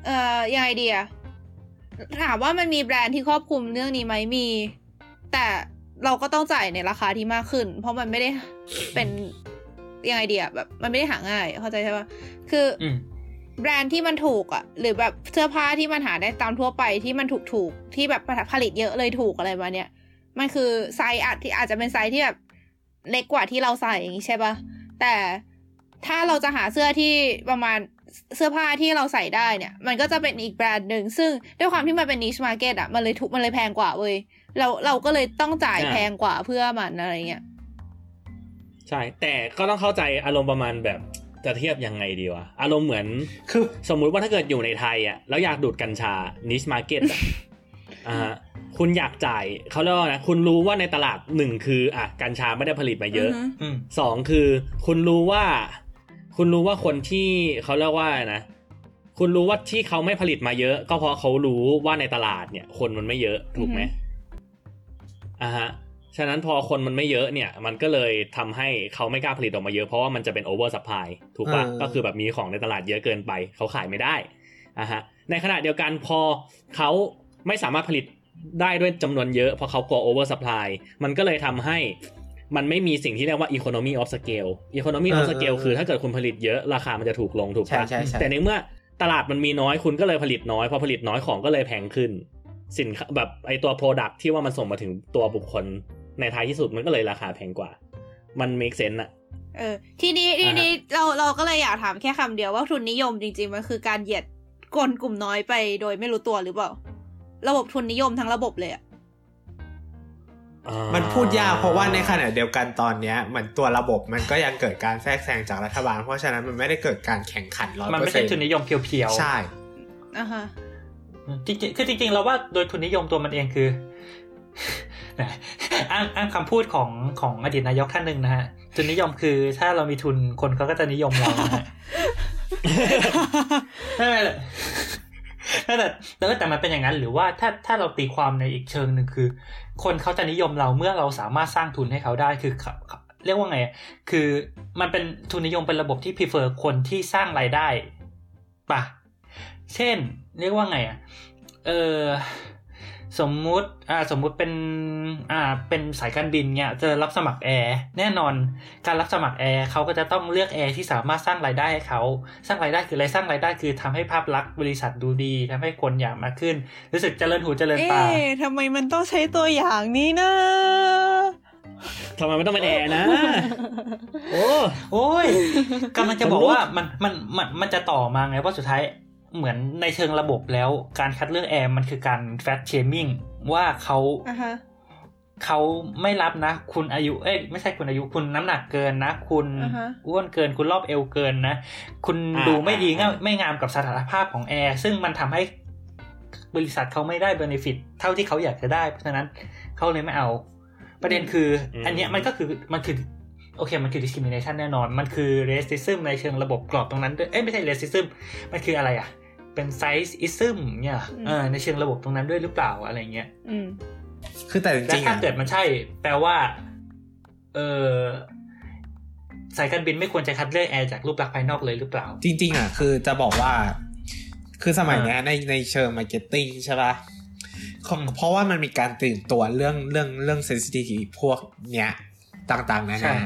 เอ่อยังไงดีอะถามว่ามันมีแบรนด์ที่ครอบคลุมเรื่องนี้ไหมมี แต่เราก็ต้องจ่ายในราคาที่มากขึ้น เพราะมันไม่ได้เป็นยังไงดีอะแบบ มันไม่ได้หาง่ายเข้าใจใช่ปะคืออืม แบรนด์ที่มันถูกอะหรือแบบเสื้อผ้าที่มันหาได้ตามทั่วไปที่มันถูกถูกๆที่แบบผลิตเยอะเลยถูกอะไรมาเนี่ย มันคือไซส์อาจที่อาจจะเป็นไซส์ที่แบบเล็กกว่าที่เราใส่อย่างนี้ใช่ปะแต่ถ้าเราจะหาเสื้อที่ประมาณเสื้อผ้าที่เราใส่ได้เนี่ย มันก็จะเป็นอีกแบรนด์หนึ่งซึ่งด้วยความที่มันเป็น niche market อะมันเลยถูกมันเลยแพงกว่าเว้ยเราเราก็เลยต้องจ่ายอ่าแพงกว่าเพื่อมันอะไรเงี้ยใช่แต่ก็ต้องเข้าใจอารมณ์ประมาณแบบ จะเทียบยังไงดีวะอารมณ์เหมือนคือสมมุติว่าถ้าเกิดอยู่ในไทยอะแล้วอยากดูดกัญชา niche market อะอ่าฮะคุณอยากจ่ายเขาเรียกว่านะคุณรู้ว่าในตลาดหนึ่งคืออะกัญชาไม่ได้ผลิตมาเยอะอือฮึอืมสองคือ คุณรู้ว่า คุณรู้ว่าคนที่เขาเรียกว่านะคุณรู้ว่าที่เขาไม่ผลิตมาเยอะ ก็เพราะเขารู้ว่าในตลาดเนี่ย คนมันไม่เยอะถูกไหมอือฮึอ่าฮะ ฉะนั้นพอคนมันไม่เยอะเนี่ย มันก็เลยทำให้เขาไม่กล้าผลิตออกมาเยอะเพราะว่ามันจะเป็น oversupply ถูกปะเออก็คือแบบมีของในตลาดเยอะเกินไปเขาขายไม่ได้อ่าฮะในขณะเดียวกันพอเขาไม่สามารถผลิตได้ด้วยจำนวนเยอะเพราะเขากลัว oversupply มันก็เลยทำให้มันไม่มีสิ่งที่เรียกว่า economy of scale economy of เออ scale เออคือถ้าเกิดคุณผลิตเยอะราคามันจะถูกลงถูกใช่ปะใช่ใช่แต่ในเมื่อตลาดมันมีน้อยคุณก็เลยผลิตน้อยพอผลิตน้อยของก็เลยแพงขึ้น สินค้าแบบไอตัว Product ที่ว่ามันส่งมาถึงตัวบุคคล ในท้ายที่สุดมันก็เลยราคาแพงกว่า มัน make sense อะเออ ทีนี้ทีอ่าฮะนี้เราเราก็เลยอยากถามแค่คำเดียวว่าทุนนิยมจริง ๆ มันคือการเหยียดกลกลุ่มน้อยไปโดยไม่รู้ตัวหรือเปล่า ระบบทุนนิยมทั้งระบบเลยอะอ่ามันพูดยากเพราะว่าในขณะเดียวกันตอนเนี้ยเหมือนตัวระบบมันก็ยังเกิดการแทรกแซงจากรัฐบาล เพราะฉะนั้นมันไม่ได้เกิดการแข่งขันร้อยมันเปอไม่ร์เซ็ใช่นต์ทุนนิยมเพียวๆใช่อะฮะจริงๆคือจริงๆเราว่าโดยทุนนิยมตัวมันเองคือ อ้างอ้างคำพูดของของอดีตนายกท่านหนึ่งนะฮะทุนนิยมคือถ้าเรามีทุนคนเขาก็จะนิยมเรานะฮะไม่ไม่เลยแต่แต่แต่มันเป็นอย่างนั้น หรือว่าถ้าถ้าเราตีความในอีกเชิงหนึ่งคือ คนเขาจะนิยมเราเมื่อเราสามารถสร้างทุนให้เขาได้คือเขาเขาเรียกว่าไง คือมันเป็นทุนนิยมเป็นระบบที่ prefer คนที่สร้างรายได้ปะเช่น เรียกว่าไงอะ เออ สมมุติอ่าสมมุติเป็นอ่าเป็นสายการบินเนี่ยจะรับสมัครแอร์แน่นอนการรับสมัครแอร์เขาก็จะต้องเลือกแอร์ที่สามารถสร้างรายได้ให้เขาสร้างรายได้คืออะไรสร้างรายได้คือทำให้ภาพลักษณ์บริษัทดูดีทำให้คนอยากมาขึ้น รู้สึกเจริญหูเจริญเอ๊ตาะทำไมมันต้องใช้ตัวอย่างนี้นะทำไมไม่ต้องเป็นแอร์นะ โอ้โอ้ยกำลังจะบอกว่ามันมันมันมันจะต่อมาไงว่าสุดท้าย เหมือนในเชิงระบบแล้ว การคัดเลือกแอร์มันคือการแฟตเชมิงว่าเขาอะฮะเขาไม่รับนะ คุณอายุเอ้ยไม่ใช่คุณอายุคุณน้ำหนักเกินนะ คุณอ่าฮะอ้วนเกิน คุณรอบเอวเกินนะ คุณอ่าดูไม่ดีอ่าไม่งามกับสถานภาพของแอร์ซึ่งมันทำให้บริษัทเขาไม่ได้เบนฟิตเท่าที่เขาอยากจะได้ เพราะฉะนั้นเขาเลยไม่เอา ประเด็นคืออมอันเนี้ยมันก็คือมันคือโอเค มันคือ discrimination แน่นอน มันคือ racism ในเชิงระบบกรอบตรงนั้นด้วย เอ้ย ไม่ใช่ racism มันคืออะไรอะ เป็น sizeism เนี่ยอืมเออในเชิงระบบตรงนั้นด้วยหรือเปล่าอะไรเงี้ยอืมคือแต่จและริงๆถ้าอะเกิดมันใช่ แปลว่า เออสายการบินไม่ควรจะคัดเลือกแอร์จากรูปลักษณ์ภายนอกเลยหรือเปล่า จริง ๆ อะ คือจะบอกว่า คือสมัยอ่าเนี้ยในในเชิง marketing ใช่ปะเขาอืมเพราะว่ามันมีการตื่นตัวเรื่องเรื่องเรื่อง sensitive พวกเนี้ย ต่างๆนานา ใช่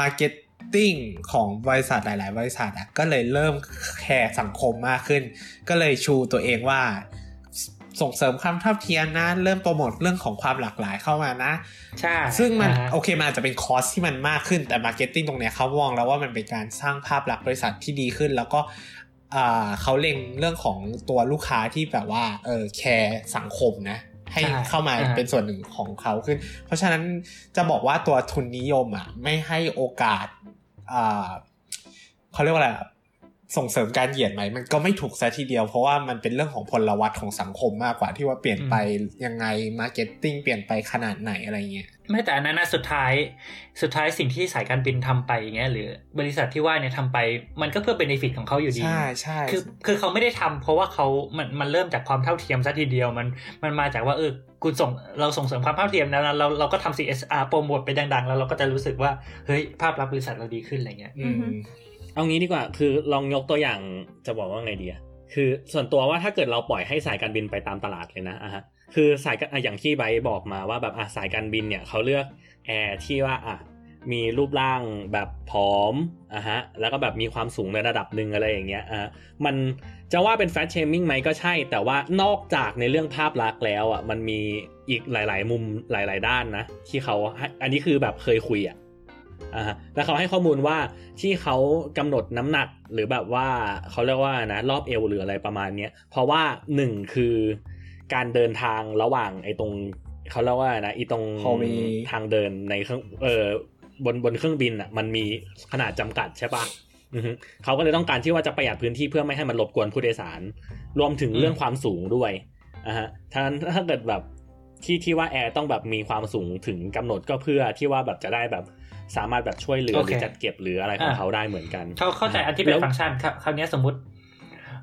marketing ของบริษัทหลาย ๆ บริษัทอะก็เลยเริ่ม care สังคมมากขึ้น ก็เลยชูตัวเองว่าส่งเสริมความเท่าเทียมนะ เริ่มโปรโมทเรื่องของความหลากหลายเข้ามานะ ใช่ ซึ่งมันอ่าฮะโอเคมันอาจจะเป็น cost ที่มันมากขึ้นแต่ marketing ตรงเนี้ยเขามองแล้วว่ามันเป็นการสร้างภาพลักษณ์บริษัทที่ดีขึ้น แล้วก็อ่าเขาเล็งเรื่องของตัวลูกค้าที่แบบว่าเออ care สังคมนะ ให้ใช่เข้ามาอ่าเป็นส่วนหนึ่งของเขาขึ้น เพราะฉะนั้นจะบอกว่าตัวทุนนิยมอะไม่ให้โอกาสอ่า เขาเรียกว่าอะไรอะส่งเสริมการเหยียดไหมมันก็ไม่ถูกซะทีเดียว เพราะว่ามันเป็นเรื่องของพลวัตของสังคมมากกว่าที่ว่าเปลี่ยนไปยังไง marketing เปลี่ยนไปขนาดไหนอะไรเงี้ยไม่แต่อันนั้นนะสุดท้ายสุดท้ายสิ่งที่สายการบินทำไปอย่างเงี้ยหรือบริษัทที่ว่าเนี่ยทำไป มันก็เพื่อ benefit ของเขาอยู่ดีใช่ใช่คือคือเขาไม่ได้ทำเพราะว่าเขามันมันเริ่มจากความเท่าเทียมซะทีเดียวมันมันมาจากว่าเออ คุณส่งเราส่งเสริมความเท่าเทียมแล้วเราเราก็ทำ CSR โปรโมทไปดัง ๆ แล้วเราก็จะรู้สึกว่าเฮ้ยภาพลักษณ์บริษัทเราดีขึ้นอะไรเงี้ยอืมเอางี้ดีกว่า คือลองยกตัวอย่างจะบอกว่าไงดีอะคือส่วนตัวว่าถ้าเกิดเราปล่อยให้สายการบินไปตามตลาดเลยนะอะฮะคือสายการอะอย่างที่ไบร์ทบอกมาว่าแบบอะสายการบินเนี่ยเขาเลือกแอร์ที่ว่าอะมีรูปร่างแบบผอมอะฮะแล้วก็แบบมีความสูงในระดับหนึ่งอะไรอย่างเงี้ยอะมัน จะว่าเป็นแฟชเชมิงไหมก็ใช่ แต่ว่านอกจากในเรื่องภาพลักษณ์แล้วอะมันมีอีกหลาย ๆ มุมหลาย ๆ ด้านนะ ที่เขาให้อันนี้คือแบบเคยคุยอะอ่าฮะแล้วเขาให้ข้อมูลว่าที่เขากำหนดน้ำหนักหรือแบบว่าเขาเรียกว่านะรอบเอวหรืออะไรประมาณเนี้ยเพราะว่าหนึ่งคือการเดินทางระหว่างไอ้ตรงเขาเรียกว่านะอีตรง Hallway ทางเดินในเครื่องเออบนบนเครื่องบินอะมันมีขนาดจำกัดใช่ปะอือฮึ เขาก็เลยต้องการที่ว่าจะประหยัดพื้นที่เพื่อไม่ให้มันรบกวนผู้โดยสาร รวมถึงเรื่องความสูงด้วยอะฮะถ้าถ้าเกิดแบบที่ที่ว่าแอร์ต้องแบบมีความสูงถึงกำหนดก็เพื่อที่ว่าแบบจะได้แบบสามารถแบบช่วยเหลือโอหเครือจัดเก็บหรืออะไรของอะเขาได้เหมือนกัน เขาเข้าใจอันที่เป็นแล้วฟังก์ชันครับคราวเนี้ยสมมติ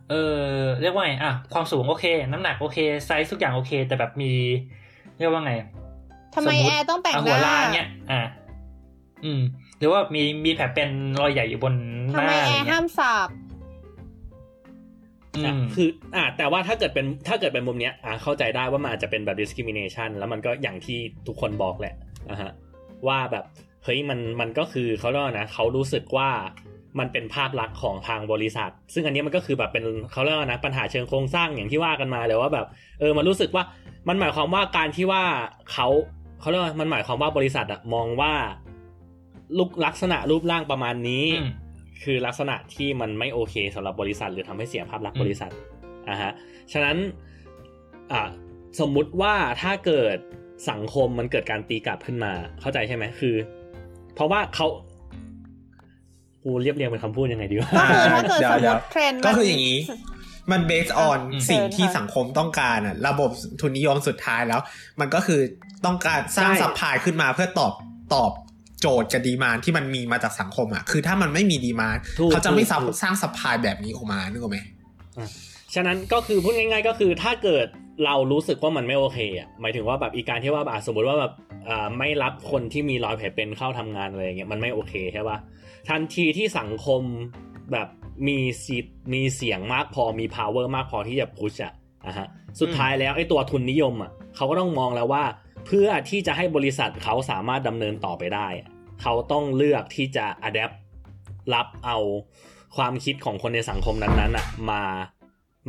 เออเรียกว่าไงอะความสูงโอเค น้ำหนักโอเคไซส์ทุกอย่างโอเค แต่แบบมี เรียกว่าไงทำไมสติแอร์ต้องแต่งเาหหัวน้าล้านเนี่ยอ่าอืม หรือว่ามีมีแผลเป็นรอยใหญ่อยู่บนหทำน้าไมอะไรแอร์เงี้ห้ายมสาบอือะมคือ อะแต่ว่าถ้าเกิดเป็นถ้าเกิดเป็นมุมเนี้ย อะเข้าใจได้ว่ามันอาจจะเป็นแบบ discrimination แล้วมันก็อย่างที่ทุกคนบอกแหละนะฮะ ว่าแบบ เฮ้ย มัน มันก็คือเขาเรียกว่านะ เขารู้สึกว่ามันเป็นภาพลักษณ์ของทางบริษัท ซึ่งอันนี้มันก็คือแบบเป็นเขาเรียกว่านะ ปัญหาเชิงโครงสร้างอย่างที่ว่ากันมาเลยว่าแบบ เออ มันรู้สึกว่า มันหมายความว่าการที่ว่าเขาเขาเรียกว่ามันหมายความว่าบริษัทอะมองว่า ลูกลักษณะรูปร่างประมาณนี้อืมคือลักษณะที่มันไม่โอเคสำหรับบริษัท หรือทำให้เสียภาพลักษณ์อืมบริษัทอะฮะฉะนั้นอะสมมุติว่าถ้าเกิดสังคมมันเกิดการตีกลับขึ้นมา เข้าใจใช่ไหมคือ เพราะว่าเขากูเรียบเรียงเป็นคำพูดยังไงดีวะก็คือถ้าเกิดเดี๋ยวสมมเดี๋ยวติเทรนด์ก็มันคืออย่างนี้ มัน based on อืมสิ่งที่เชิญค่ะสังคมต้องการอะระบบทุนนิยมสุดท้ายแล้ว มันก็คือต้องการสร้างใช่ supply ขึ้นมาเพื่อตอบตอบ โจทย์กับ demand ที่มันมีมาจากสังคมอะคือถ้ามันไม่มี demand ถูกเขาจะไม่ถูกถูกสร้าง supply แบบนี้ออกมานึกออกไหมฉะนั้นก็คือพูดง่าย ๆ ก็คือถ้าเกิดเรารู้สึกว่ามันไม่โอเคอะหมายถึงว่าแบบอีการที่ว่าแบบอะสมมติว่าแบบอ่าไม่รับคนที่มีรอยแผลเป็นเข้าทำงานอะไรอย่างเงี้ยมันไม่โอเคใช่ปะทันทีที่สังคมแบบมีสิทธิ์มีเสียงมากพอมี power มากพอที่จะพุชอะอะฮะสุดท้ายแล้วไอ้ตัวทุนนิยมอะเขาก็ต้องมองแล้วว่า เพื่อที่จะให้บริษัทเขาสามารถดำเนินต่อไปได้ เขาต้องเลือกที่จะ adapt รับเอาความคิดของคนในสังคมนั้นๆอะมา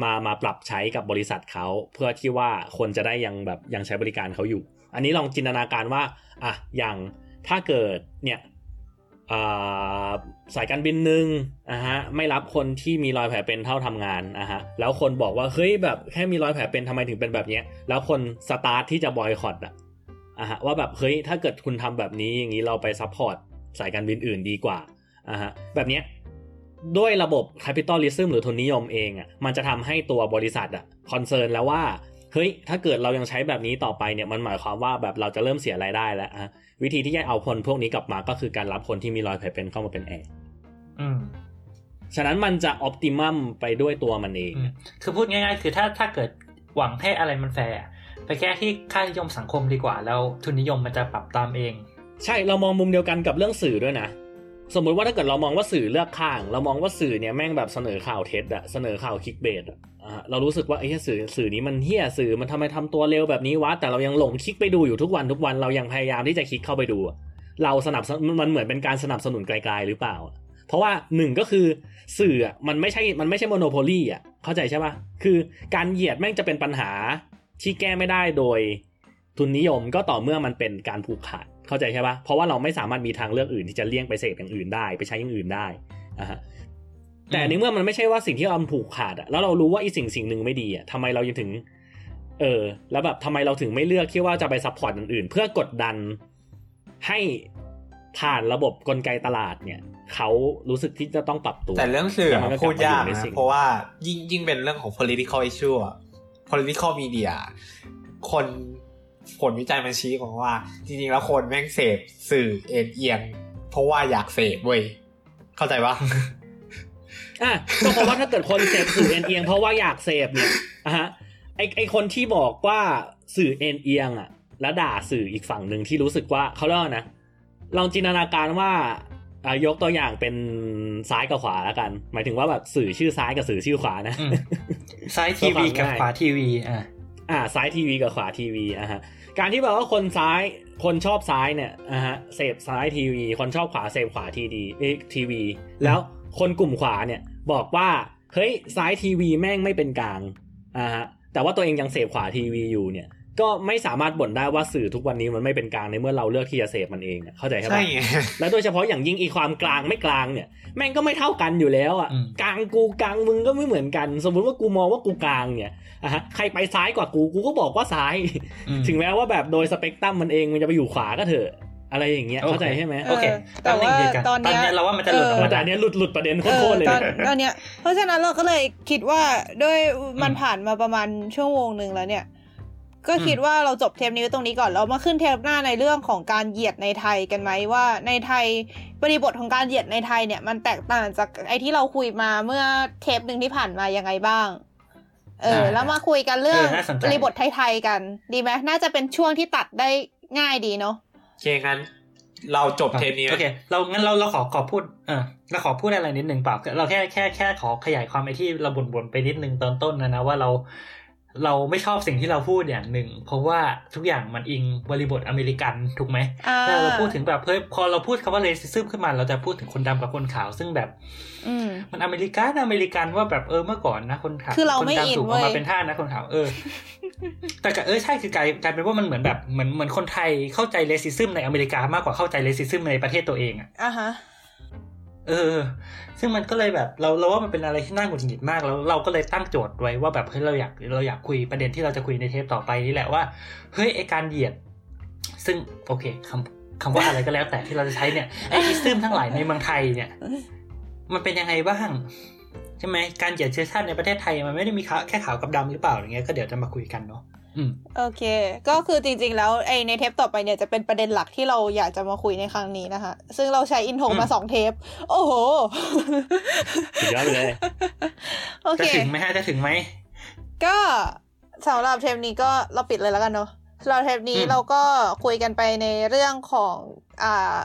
มามาปรับใช้กับบริษัทเขา เพื่อที่ว่าคนจะได้ยังแบบยังใช้บริการเขาอยู่ อันนี้ลองจินตนาการว่าอะอย่างถ้าเกิดเนี่ยสายการบินหนึ่งอะฮะไม่รับคนที่มีรอยแผลเป็นเข้าทำงานอะฮะแล้วคนบอกว่าเฮ้ยแบบแค่มีรอยแผลเป็นทำไมถึงเป็นแบบเนี้ยแล้วคนสตาร์ทที่จะบอยคอตอะ อะฮะว่าแบบเฮ้ยถ้าเกิดคุณทำแบบนี้อย่างนี้เราไป support สายการบินอื่นดีกว่าอะฮะแบบเนี้ยด้วยระบบ capitalism หรือทุนนิยมเองอะมันจะทำให้ตัวบริษัทอะ concern แล้วว่าเฮ้ยถ้าเกิดเรายังใช้แบบนี้ต่อไปเนี่ยมันหมายความว่าแบบเราจะเริ่มเสียรายได้แล้วอะวิธีที่จะเอาคนพวกนี้กลับมาก็คือการรับคนที่มีรอยแผลเป็นเข้ามาเป็นแอร์อืมฉะนั้นมันจะอ p ติมัมไปด้วยตัวมันเองอืมคือพูดง่ายๆ คือถ้าถ้าเกิดหวังให้อะไรมันแฟร์อะ ไปแก้ที่ค่านิยมสังคมดีกว่า แล้วทุนนิยมมันจะปรับตามเอง ใช่เรามองมุมเดียวกันกับเรื่องสื่อด้วยนะ สมมุติว่าถ้าเกิดเรามองว่าสื่อเลือกข้าง เรามองว่าสื่อเนี่ยแม่งแบบเสนอข่าวเท็จอะเสนอข่าว clickbait อะอ่าเรารู้สึกว่าไอ้สื่อสื่อนี้มันเฮี้ยสื่อมันทำไมทำตัวเร็วแบบนี้วะแต่เรายังหลงคลิกไปดูอยู่ทุกวันทุกวันเรายังพยายามที่จะคลิกเข้าไปดู เราสนับมันเหมือนเป็นการสนับสนุนไกลๆหรือเปล่าเพราะว่าหนึ่งก็คือสื่ออะมันไม่ใช่มันไม่ใช่โมโนโพลีอะเข้าใจใช่ปะคือการเหยียดแม่งจะเป็นปัญหา ที่แก้ไม่ได้โดยทุนนิยมก็ต่อเมื่อมันเป็นการผูกขาดเข้าใจใช่ปะเพราะว่าเราไม่สามารถมีทางเลือกอื่นที่จะเลี่ยงไปเสพอย่างอื่นได้ ไปใช้อย่างอื่นได้อะฮะแต่ในเมื่อมันไม่ใช่ว่าสิ่งที่เราผูกขาดอะแล้วเรารู้ว่าอีสิ่งสิ่งหนึ่งไม่ดีอะทำไมเรายังถึง เออ แล้วแบบทำไมเราถึงไม่เลือกที่ว่าจะไป support อื่นๆเพื่อกดดันให้ผ่านระบบกลไกตลาดเนี่ยเขารู้สึกที่จะต้องปรับตัว แต่เรื่องสื่อแล้วมันก็พูดยากกลับมาอยู่ในนะสิ่งเพราะว่ายิ่งยิ่งเป็นเรื่องของ political issue อะ political media คนผลวิจัยมันชี้ของว่า จริงๆ แล้วคนแม่งเสพสื่อเอ็นเอียง เพราะว่าอยากเสพเว้ย เข้าใจปะอะก็เพราะว่าถ้าเกิดคนเสพสื่อเอ็นเอียง เพราะว่าอยากเสพเนี่ยอะฮะไอไอคนที่บอกว่าสื่อเอ็นเอียงอะ แล้วด่าสื่ออีกฝั่งหนึ่งที่รู้สึกว่าเขาเรียกว่านะลองจินตนาการว่า ยกตัวอย่างเป็นซ้ายกับขวาแล้วกัน หมายถึงว่าแบบสื่อชื่อซ้ายกับสื่อชื่อขวานะอืมซ้ายทีวีกับขวาทีวีอ่าอ่าซ้ายทีวีกับขวาทีวีอะฮะการที่แบบว่าคนซ้ายคนชอบซ้ายเนี่ยอะฮะเสพซ้ายทีวี คนชอบขวาเสพขวาทีดีเอ๊ะทีวี แล้วคนกลุ่มขวาเนี่ยบอกว่าเฮ้ยซ้ายทีวีแม่งไม่เป็นกลางอ่าฮะแต่ว่าตัวเองยังเสพขวาทีวีอยู่เนี่ย ก็ไม่สามารถบ่นได้ว่าสื่อทุกวันนี้มันไม่เป็นกลางในเมื่อเราเลือกที่จะเสพมันเองอะเข้าใจใช่ใช่ปะไงและโดยเฉพาะอย่างยิ่งอีความกลางไม่กลางเนี่ย แม่งก็ไม่เท่ากันอยู่แล้วอะอืมกลางกูกลางมึงก็ไม่เหมือนกัน สมมุติว่ากูมองว่ากูกลางเนี่ยอะฮะใครไปซ้ายกว่ากูกูก็บอกว่าซ้ายอืมถึงแม้ว่าแบบโดยสเปกตรัมมันเองมันจะไปอยู่ขวาก็เถอะอะไรอย่างเงี้ยโอเคเข้าใจใช่ไหมโอเคแต่ว่าป๊บนึงดีกัตอนเนี้ยเราว่ามันจะหลุดออกมัมานแต่อันเนี้ยหลุดหลุดประเด็นโคเอตอรๆเลยตอนนะตอนเนี้ยเพราะฉะนั้นเราก็เลยคิดว่าด้วยมันอืมผ่านมาประมาณชั่วโมงหนึ่งแล้วเนี่ย ก็อืมคิดว่าเราจบเทปนี้ไว้ตรงนี้ก่อนแล้วมาขึ้นเทปหน้าในเรื่องของการเหยียดในไทยกันไหมว่า ในไทยบริบทของการเหยียดในไทยเนี่ย มันแตกต่างจากไอที่เราคุยมาเมื่อเทปหนึ่งที่ผ่านมายังไงบ้าง เออได้แล้วมาคุยกันเรื่องเออน่าสนใจบริบทไทยๆกัน ดีไหมน่าจะเป็นช่วงที่ตัดได้ง่ายดีเนาะโอเคงั้นเราจบเทปนี้โอเคเรางั้นเราเราขอขอพูดเออเราขอพูดอะไรนิดหนึ่งเปล่าเราแค่แค่แค่ขอขยายความไอ้ที่เราบ่นๆไปนิดนึงตอนต้นนะนะว่าเรา เราไม่ชอบสิ่งที่เราพูดอย่างหนึ่ง เพราะว่าทุกอย่างมันอิงบริบทอเมริกันถูกไหมอ่าถ้าเราพูดถึงแบบเฮ้ยพอเราพูดคำว่าเลสิซึมขึ้นมา เราจะพูดถึงคนดำกับคนขาวซึ่งแบบอืมมันอเมริกันอเมริกันว่าแบบเออเมื่อก่อนนะคนขาวคือเราคนไม่อินดำสูงอเว้อยกมาเป็นท่าสนะคนขาวเออ แต่ก็เออใช่คือกลายกลายเป็นว่ามันเหมือนแบบเหมือนเหมือนคนไทยเข้าใจเลสิซึมในอเมริกามากกว่าเข้าใจเลสิซึมในประเทศตัวเองอะอะฮะ เออ ซึ่งมันก็เลยแบบเราเราว่ามันเป็นอะไรที่น่าหงุดหงิดมากแล้วเราก็เลยตั้งโจทย์ไว้ว่าแบบเฮ้ยเราอยากเราอยากคุยประเด็นที่เราจะคุยในเทปต่อไปนี่แหละว่าเฮ้ยไอการเหยียด ซึ่งโอเคคำคำว่าอะไรก็แล้วแต่ที่เราจะใช้เนี่ยไออิซึมทั้งหลายในเมืองไทยเนี่ย มันเป็นยังไงบ้างใช่ไหมการเหยียดเชื้อชาติในประเทศไทยมันไม่ได้มีแค่ขาวกับดำหรือเปล่าอย่างเงี้ยก็เดี๋ยวจะมาคุยกันเนาะ โอเค ก็คือจริง ๆ แล้วไอในเทปต่อไปเนี่ยจะเป็นประเด็นหลักที่เราอยากจะมาคุยในครั้งนี้นะคะ ซึ่งเราใช้อินโทรอืมมาสองเทป โอ้โหสุดยอดไปเลยโอจะเคถึงไหมฮะจะถึงไหม ก็สำหรับเทปนี้ก็เราปิดเลยแล้วกันเนาะสำหรับเทปนี้อืมเราก็คุยกันไปในเรื่องของ อ่า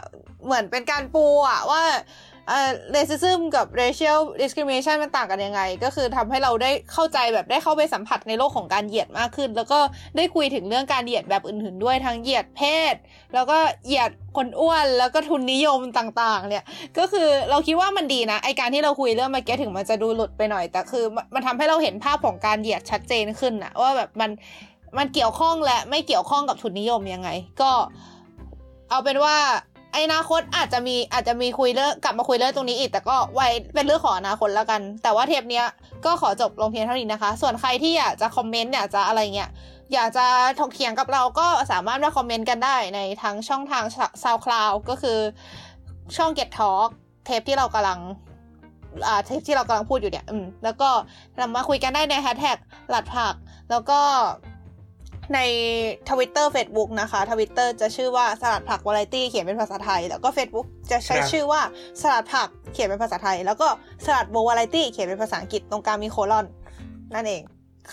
เหมือนเป็นการปูอะว่า เอ่อ racism กับ racial discrimination มันต่างกันยังไง ก็คือทำให้เราได้เข้าใจแบบได้เข้าไปสัมผัสในโลกของการเหยียดมากขึ้น แล้วก็ได้คุยถึงเรื่องการเหยียดแบบอื่นๆด้วยทั้งเหยียดเพศ แล้วก็เหยียดคนอ้วนแล้วก็ทุนนิยมต่างๆ เนี่ย ก็คือเราคิดว่ามันดีนะไอการที่เราคุยเรื่องมื่อกี้ถึงมันจะดูหลุดไปหน่อย แต่คือมันมันทำให้เราเห็นภาพของการเหยียดชัดเจนขึ้นนะว่าแบบมันมันเกี่ยวข้องและไม่เกี่ยวข้องกับทุนนิยมยังไง ก็เอาเป็นว่า ไอนาคตอาจจะมีอาจจะมีคุยเรื่องกลับมาคุยเรื่องตรงนี้อีก แต่ก็ไว้เป็นเรื่องของอนาคตแล้วกัน แต่ว่าเทปเนี้ยก็ขอจบลงเพียงเท่านี้นะคะ ส่วนใครที่อยากจะคอมเมนต์อยากจะอะไรเงี้ยอยากจะถกเถียงกับเราก็สามารถมาคอมเมนต์กันได้ในทั้งช่องทาง SoundCloud ก็คือช่อง Get Talk เทปที่เรากำลังอ่าเทปที่เรากำลังพูดอยู่เนี่ย อืม แล้วก็นำมาคุยกันได้ในแฮชแท็กสลัดผัก แล้วก็ ในทวิตเตอร์ Facebook นะคะทวิตเตอร์จะชื่อว่าสลัดผักวาไรตี้เขียนเป็นภาษาไทย แล้วก็ Facebook จะใช้ครับชื่อว่าสลัดผักเขียนเป็นภาษาไทย แล้วก็ Salad Bowl Variety เขียนเป็นภาษาอังกฤษตรงกลางมีโคลอน นั่นเอง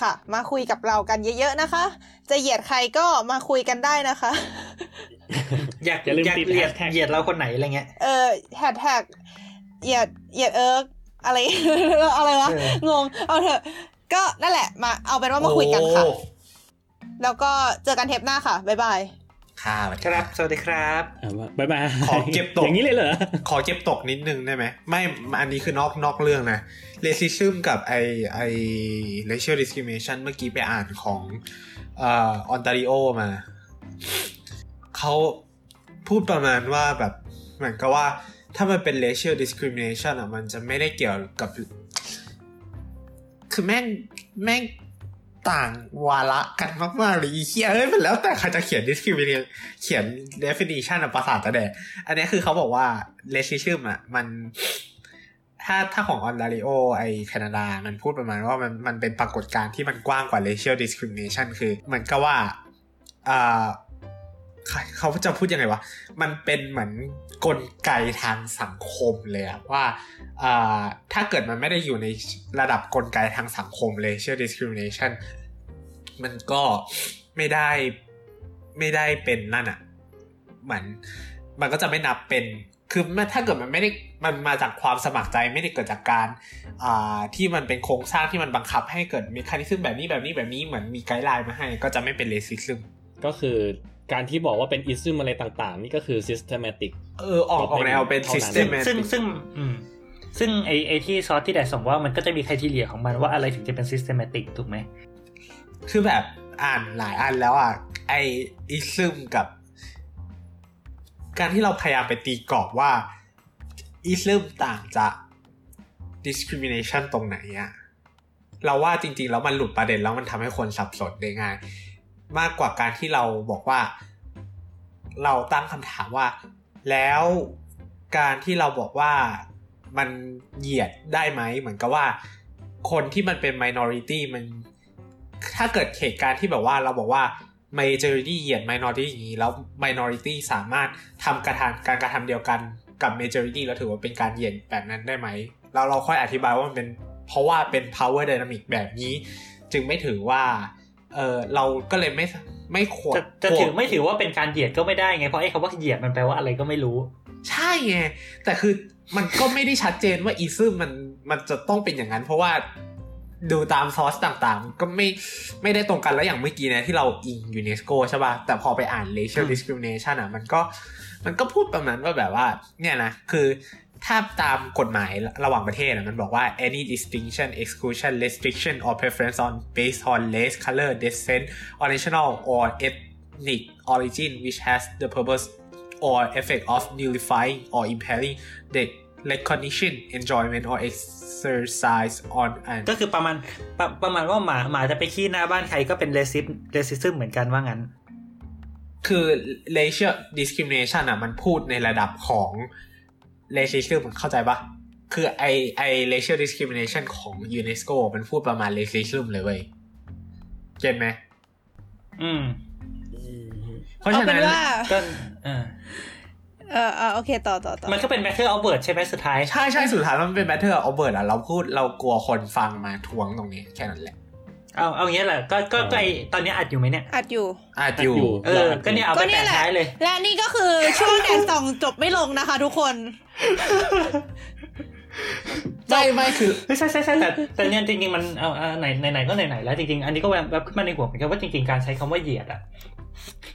ค่ะ มาคุยกับเรากันเยอะๆนะคะ จะเหยียดใครก็มาคุยกันได้นะคะ อยากอย่าลืมอยากติดเหยียด hashtag เหยียดเราคนไหนอะไรเงี้ยเออแฮชแท็กเหยียดเหยียดเอิร์กอะไรอะไรวะเอองงเอาเถอะก็นั่นแหละมาเอาเป็นว่ามาคุยกันค่ะโอ้ แล้วก็เจอกันเทปหน้าค่ะ บ๊ายบาย ค่ะครับ สวัสดีครับ อะบ๊ายบายขอเก็บตก อย่างนี้เลยเหรอ ขอเก็บตกนิดนึงได้ไหม ไม่อันนี้คือนอกนอกเรื่องนะ racism กับไอไอ racial discrimination เมื่อกี้ไปอ่านของเอ่อออนตาริโอมา เขาพูดประมาณว่าแบบ เหมือนกับว่าถ้ามันเป็น racial discrimination อะ มันจะไม่ได้เกี่ยวกับ คือแม่งแม่ง ต่างวาระกันมากๆเลยอีเหี้ยเอ้ยมันแล้วแต่ใครจะเขียน discrimination เขียน definition ภาษาตะแดดอันนี้คือเขาบอกว่า racism อะมัน ถ้าถ้าของออน a ริโอไอแคนาดา มันพูดประมาณว่ามันมันเป็นปรากฏการณ์ที่มันกว้างกว่า racial discrimination คือเหมือนกับว่าอ่า เขาจะพูดยังไงวะ มันเป็นเหมือนกลไกทางสังคมเลยอะว่าถ้าเกิดมันไม่ได้อยู่ในระดับกลไกทางสังคม racial discrimination มันก็ไม่ได้ไม่ได้เป็นนั่นอะเหมือนมันก็จะไม่นับเป็นคือถ้าเกิดมันไม่ได้มันมาจากความสมัครใจไม่ได้เกิดจากการาที่มันเป็นโครงสร้างที่มันบังคับให้เกิดมีคานิซึมแบบนี้แบบนี้แบบนี้เหมือนมีไกด์ไลน์มาให้ ก็จะไม่เป็นเลซิซึมก็คือ การที่บอกว่าเป็นอิซึมอะไรต่างๆ นี่ก็คือ systematic เออออกออกแนวเป็นเท่านั้นซิสเต็มซึ่งซึ่งอืมซึ่งไอไอที่ซอสที่แดดส่งว่ามันก็จะมีใครทีเลียของมันว่าอะไรถึงจะเป็น systematic ถูกไหม คือแบบอ่านหลายอันแล้วอะไออิซึมกับ การที่เราพยายามไปตีกรอบว่าอิซึมต่างจาก discrimination ตรงไหนอะเราว่าจริงๆ แล้วมันหลุดประเด็นแล้วมันทำให้คนสับสนได้ง่าย มากกว่าการที่เราบอกว่า เราตั้งคำถามว่า แล้วการที่เราบอกว่ามันเหยียดได้ไหม เหมือนกับว่า คนที่มันเป็น minority มัน ถ้าเกิดเหตุการณ์ที่แบบว่าเราบอกว่า majority เหยียด minority อย่างนี้ แล้ว minority สามารถทำกระทำการกระทำเดียวกันกับ majority แล้วถือว่าเป็นการเหยียดแบบนั้นได้ไหมแล้วเราค่อยอธิบายว่ามันเป็นเพราะว่าเป็น power dynamic แบบนี้ จึงไม่ถือว่า เออเราก็เลยไม่ไม่ควรจะจะถือไม่ถือว่าเป็นการเหยียดก็ไม่ได้ไงเพราะไอ้คำว่าเหยียดมันแปลว่าอะไรก็ไม่รู้ ใช่ไงแต่คือมันก็ไม่ได้ชัดเจนว่าอีซึมมันมันจะต้องเป็นอย่างนั้น เพราะว่าดูตามซอสต่างๆ ก็ไม่ไม่ได้ตรงกันแล้วอย่างเมื่อกี้นะที่เราอิงยูเนสโกใช่ป่ะ แต่พอไปอ่าน racial อืม discrimination อะมันก็มันก็พูดประมาณว่าแบบว่า เนี่ยนะ คือ ถ้าตามกฎหมายระหว่างประเทศอะมันบอกว่า any distinction exclusion restriction or preference on based on race color descent or national or ethnic origin which has the purpose or effect of nullifying or impairing the recognition enjoyment or exercise on an ก็คือประมาณประประมาณว่าหมาหมาจะไปขี้หน้าบ้านใครก็เป็น racist racism เหมือนกันว่างั้น คือ racial discrimination อะมันพูดในระดับของ racism เข้าใจปะคือไอไอ racial discrimination ของ UNESCO มันพูดประมาณ racism เลยเว้ยเก็ตไหมอืมเพราะเอาฉะเป็นั้นนว่าก็เออเออเออโอเค ต่อต่อต่อมันก็เป็น matter of word ใช่ไหมสุดท้าย ใช่ใช่สุดท้ายมันเป็น matter of word อะ เราพูดเรากลัวคนฟังมาทวงตรงนี้แค่นั้นแหละ เอาเอางี้แหละก็ก็ก็ไอตอนนี้อัดอยู่ไหมเนี่ย อัดอยู่อาจอยู่อยู่ เออ ก็เนี่ยเอาไปก็เนี่แปะยแหละท้ายเลย และนี่ก็คือช่วงแดดส่องจบไม่ลงนะคะทุกคนไม่ไม่คือใช่ใช่ใช่แต่แต่เนี่ยจริงๆมันเอาเอาไหนไหนไหนก็ไหนไหนแล้วจริงๆ อันนี้ก็แวบแวบขึ้นมาในหัวเหมือนกันว่าจริงๆการใช้คำว่าเหยียดอะ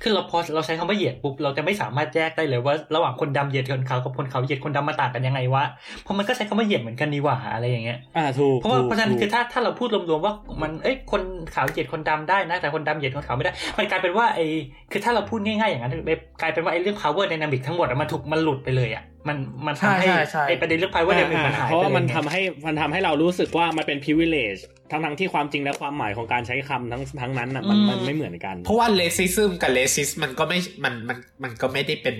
คือเราพอเราใช้คำว่าเหยียดปุ๊บเราจะไม่สามารถแยกได้เลยว่า ระหว่างคนดำเหยียดคนขาวกับคนขาวเหยียดคนดำมาต่างกันยังไงวะเพราะมันก็ใช้คำว่าเหยียดเหมือนกันนี่หว่าอะไรอย่างเงี้ยอ่าถูกเพราะว่าถูกเพราะฉะนั้นถูกคือถ้าถ้าเราพูดรวมๆว่ามันเอ้ยคนขาวเหยียดคนดำได้นะ แต่คนดำเหยียดคนขาวไม่ได้ มันกลายเป็นว่าไอ้คือถ้าเราพูดง่ายๆอย่างนั้นกลายเป็นว่าไอ้เรื่อง power dynamic ทั้งหมดอะมันถูกมันหลุดไปเลยอะ มันมันทำให้ใช่ใช่ใช่ไอ้ประเด็นเรื่อง power dynamic มันหายเพราะไปว่าเลยมันไงทำให้มันทำให้เรารู้สึกว่ามันเป็น privilege ทั้งทั้งๆที่ความจริงและความหมายของการใช้คำทั้งทั้งนั้นอะมันมันไม่เหมือนกัน เพราะว่า racism กับ racist มันก็ไม่มันมันมันก็ไม่ได้เป็น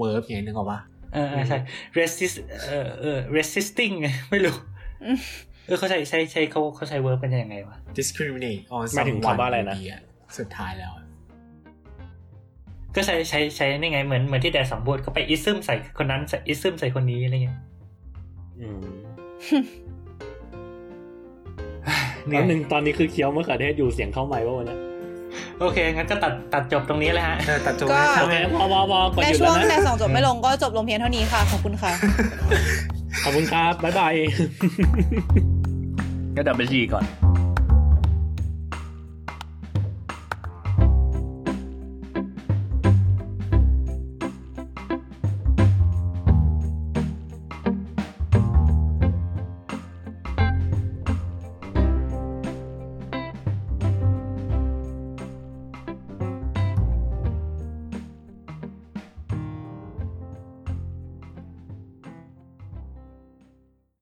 verb ไงนึกออกปะเออเออใช่ resist เออเออ resisting ไงไม่รู้อืมเออเขาใช้ใช้ใช้เขาเขาใช้ verb เป็นยังไงวะ discriminate on หมายถึง someone คำว่าอะไรนะดีสุดท้ายแล้วอะ ก็ใช้ใช้ใช้นี่ไงเหมือนเหมือนที่แดดสำบวดก็ไป ism ใส่คนนั้นใส่ ism ใส่คนนี้อะไรเงี้ยอืมเหนื่แล้อวยหนึ่งตอนนี้คือเคี้ยวมะเขือเทศอยู่เสียงเข้าไมค์ว่าวันนี้โอเค งั้นก็ตัดตัดจบตรงนี้เลยฮะเออแต่จบก็แล้วโอเคพอพอพอกดในหยุดช่วแล้วงนะแดดส่องจบไม่ลงก็จบลงเพียงเท่านี้ค่ะ ขอบคุณค่ะ ขอบคุณครับ บ๊ายบาย ก็ดับเบิลจีก่อน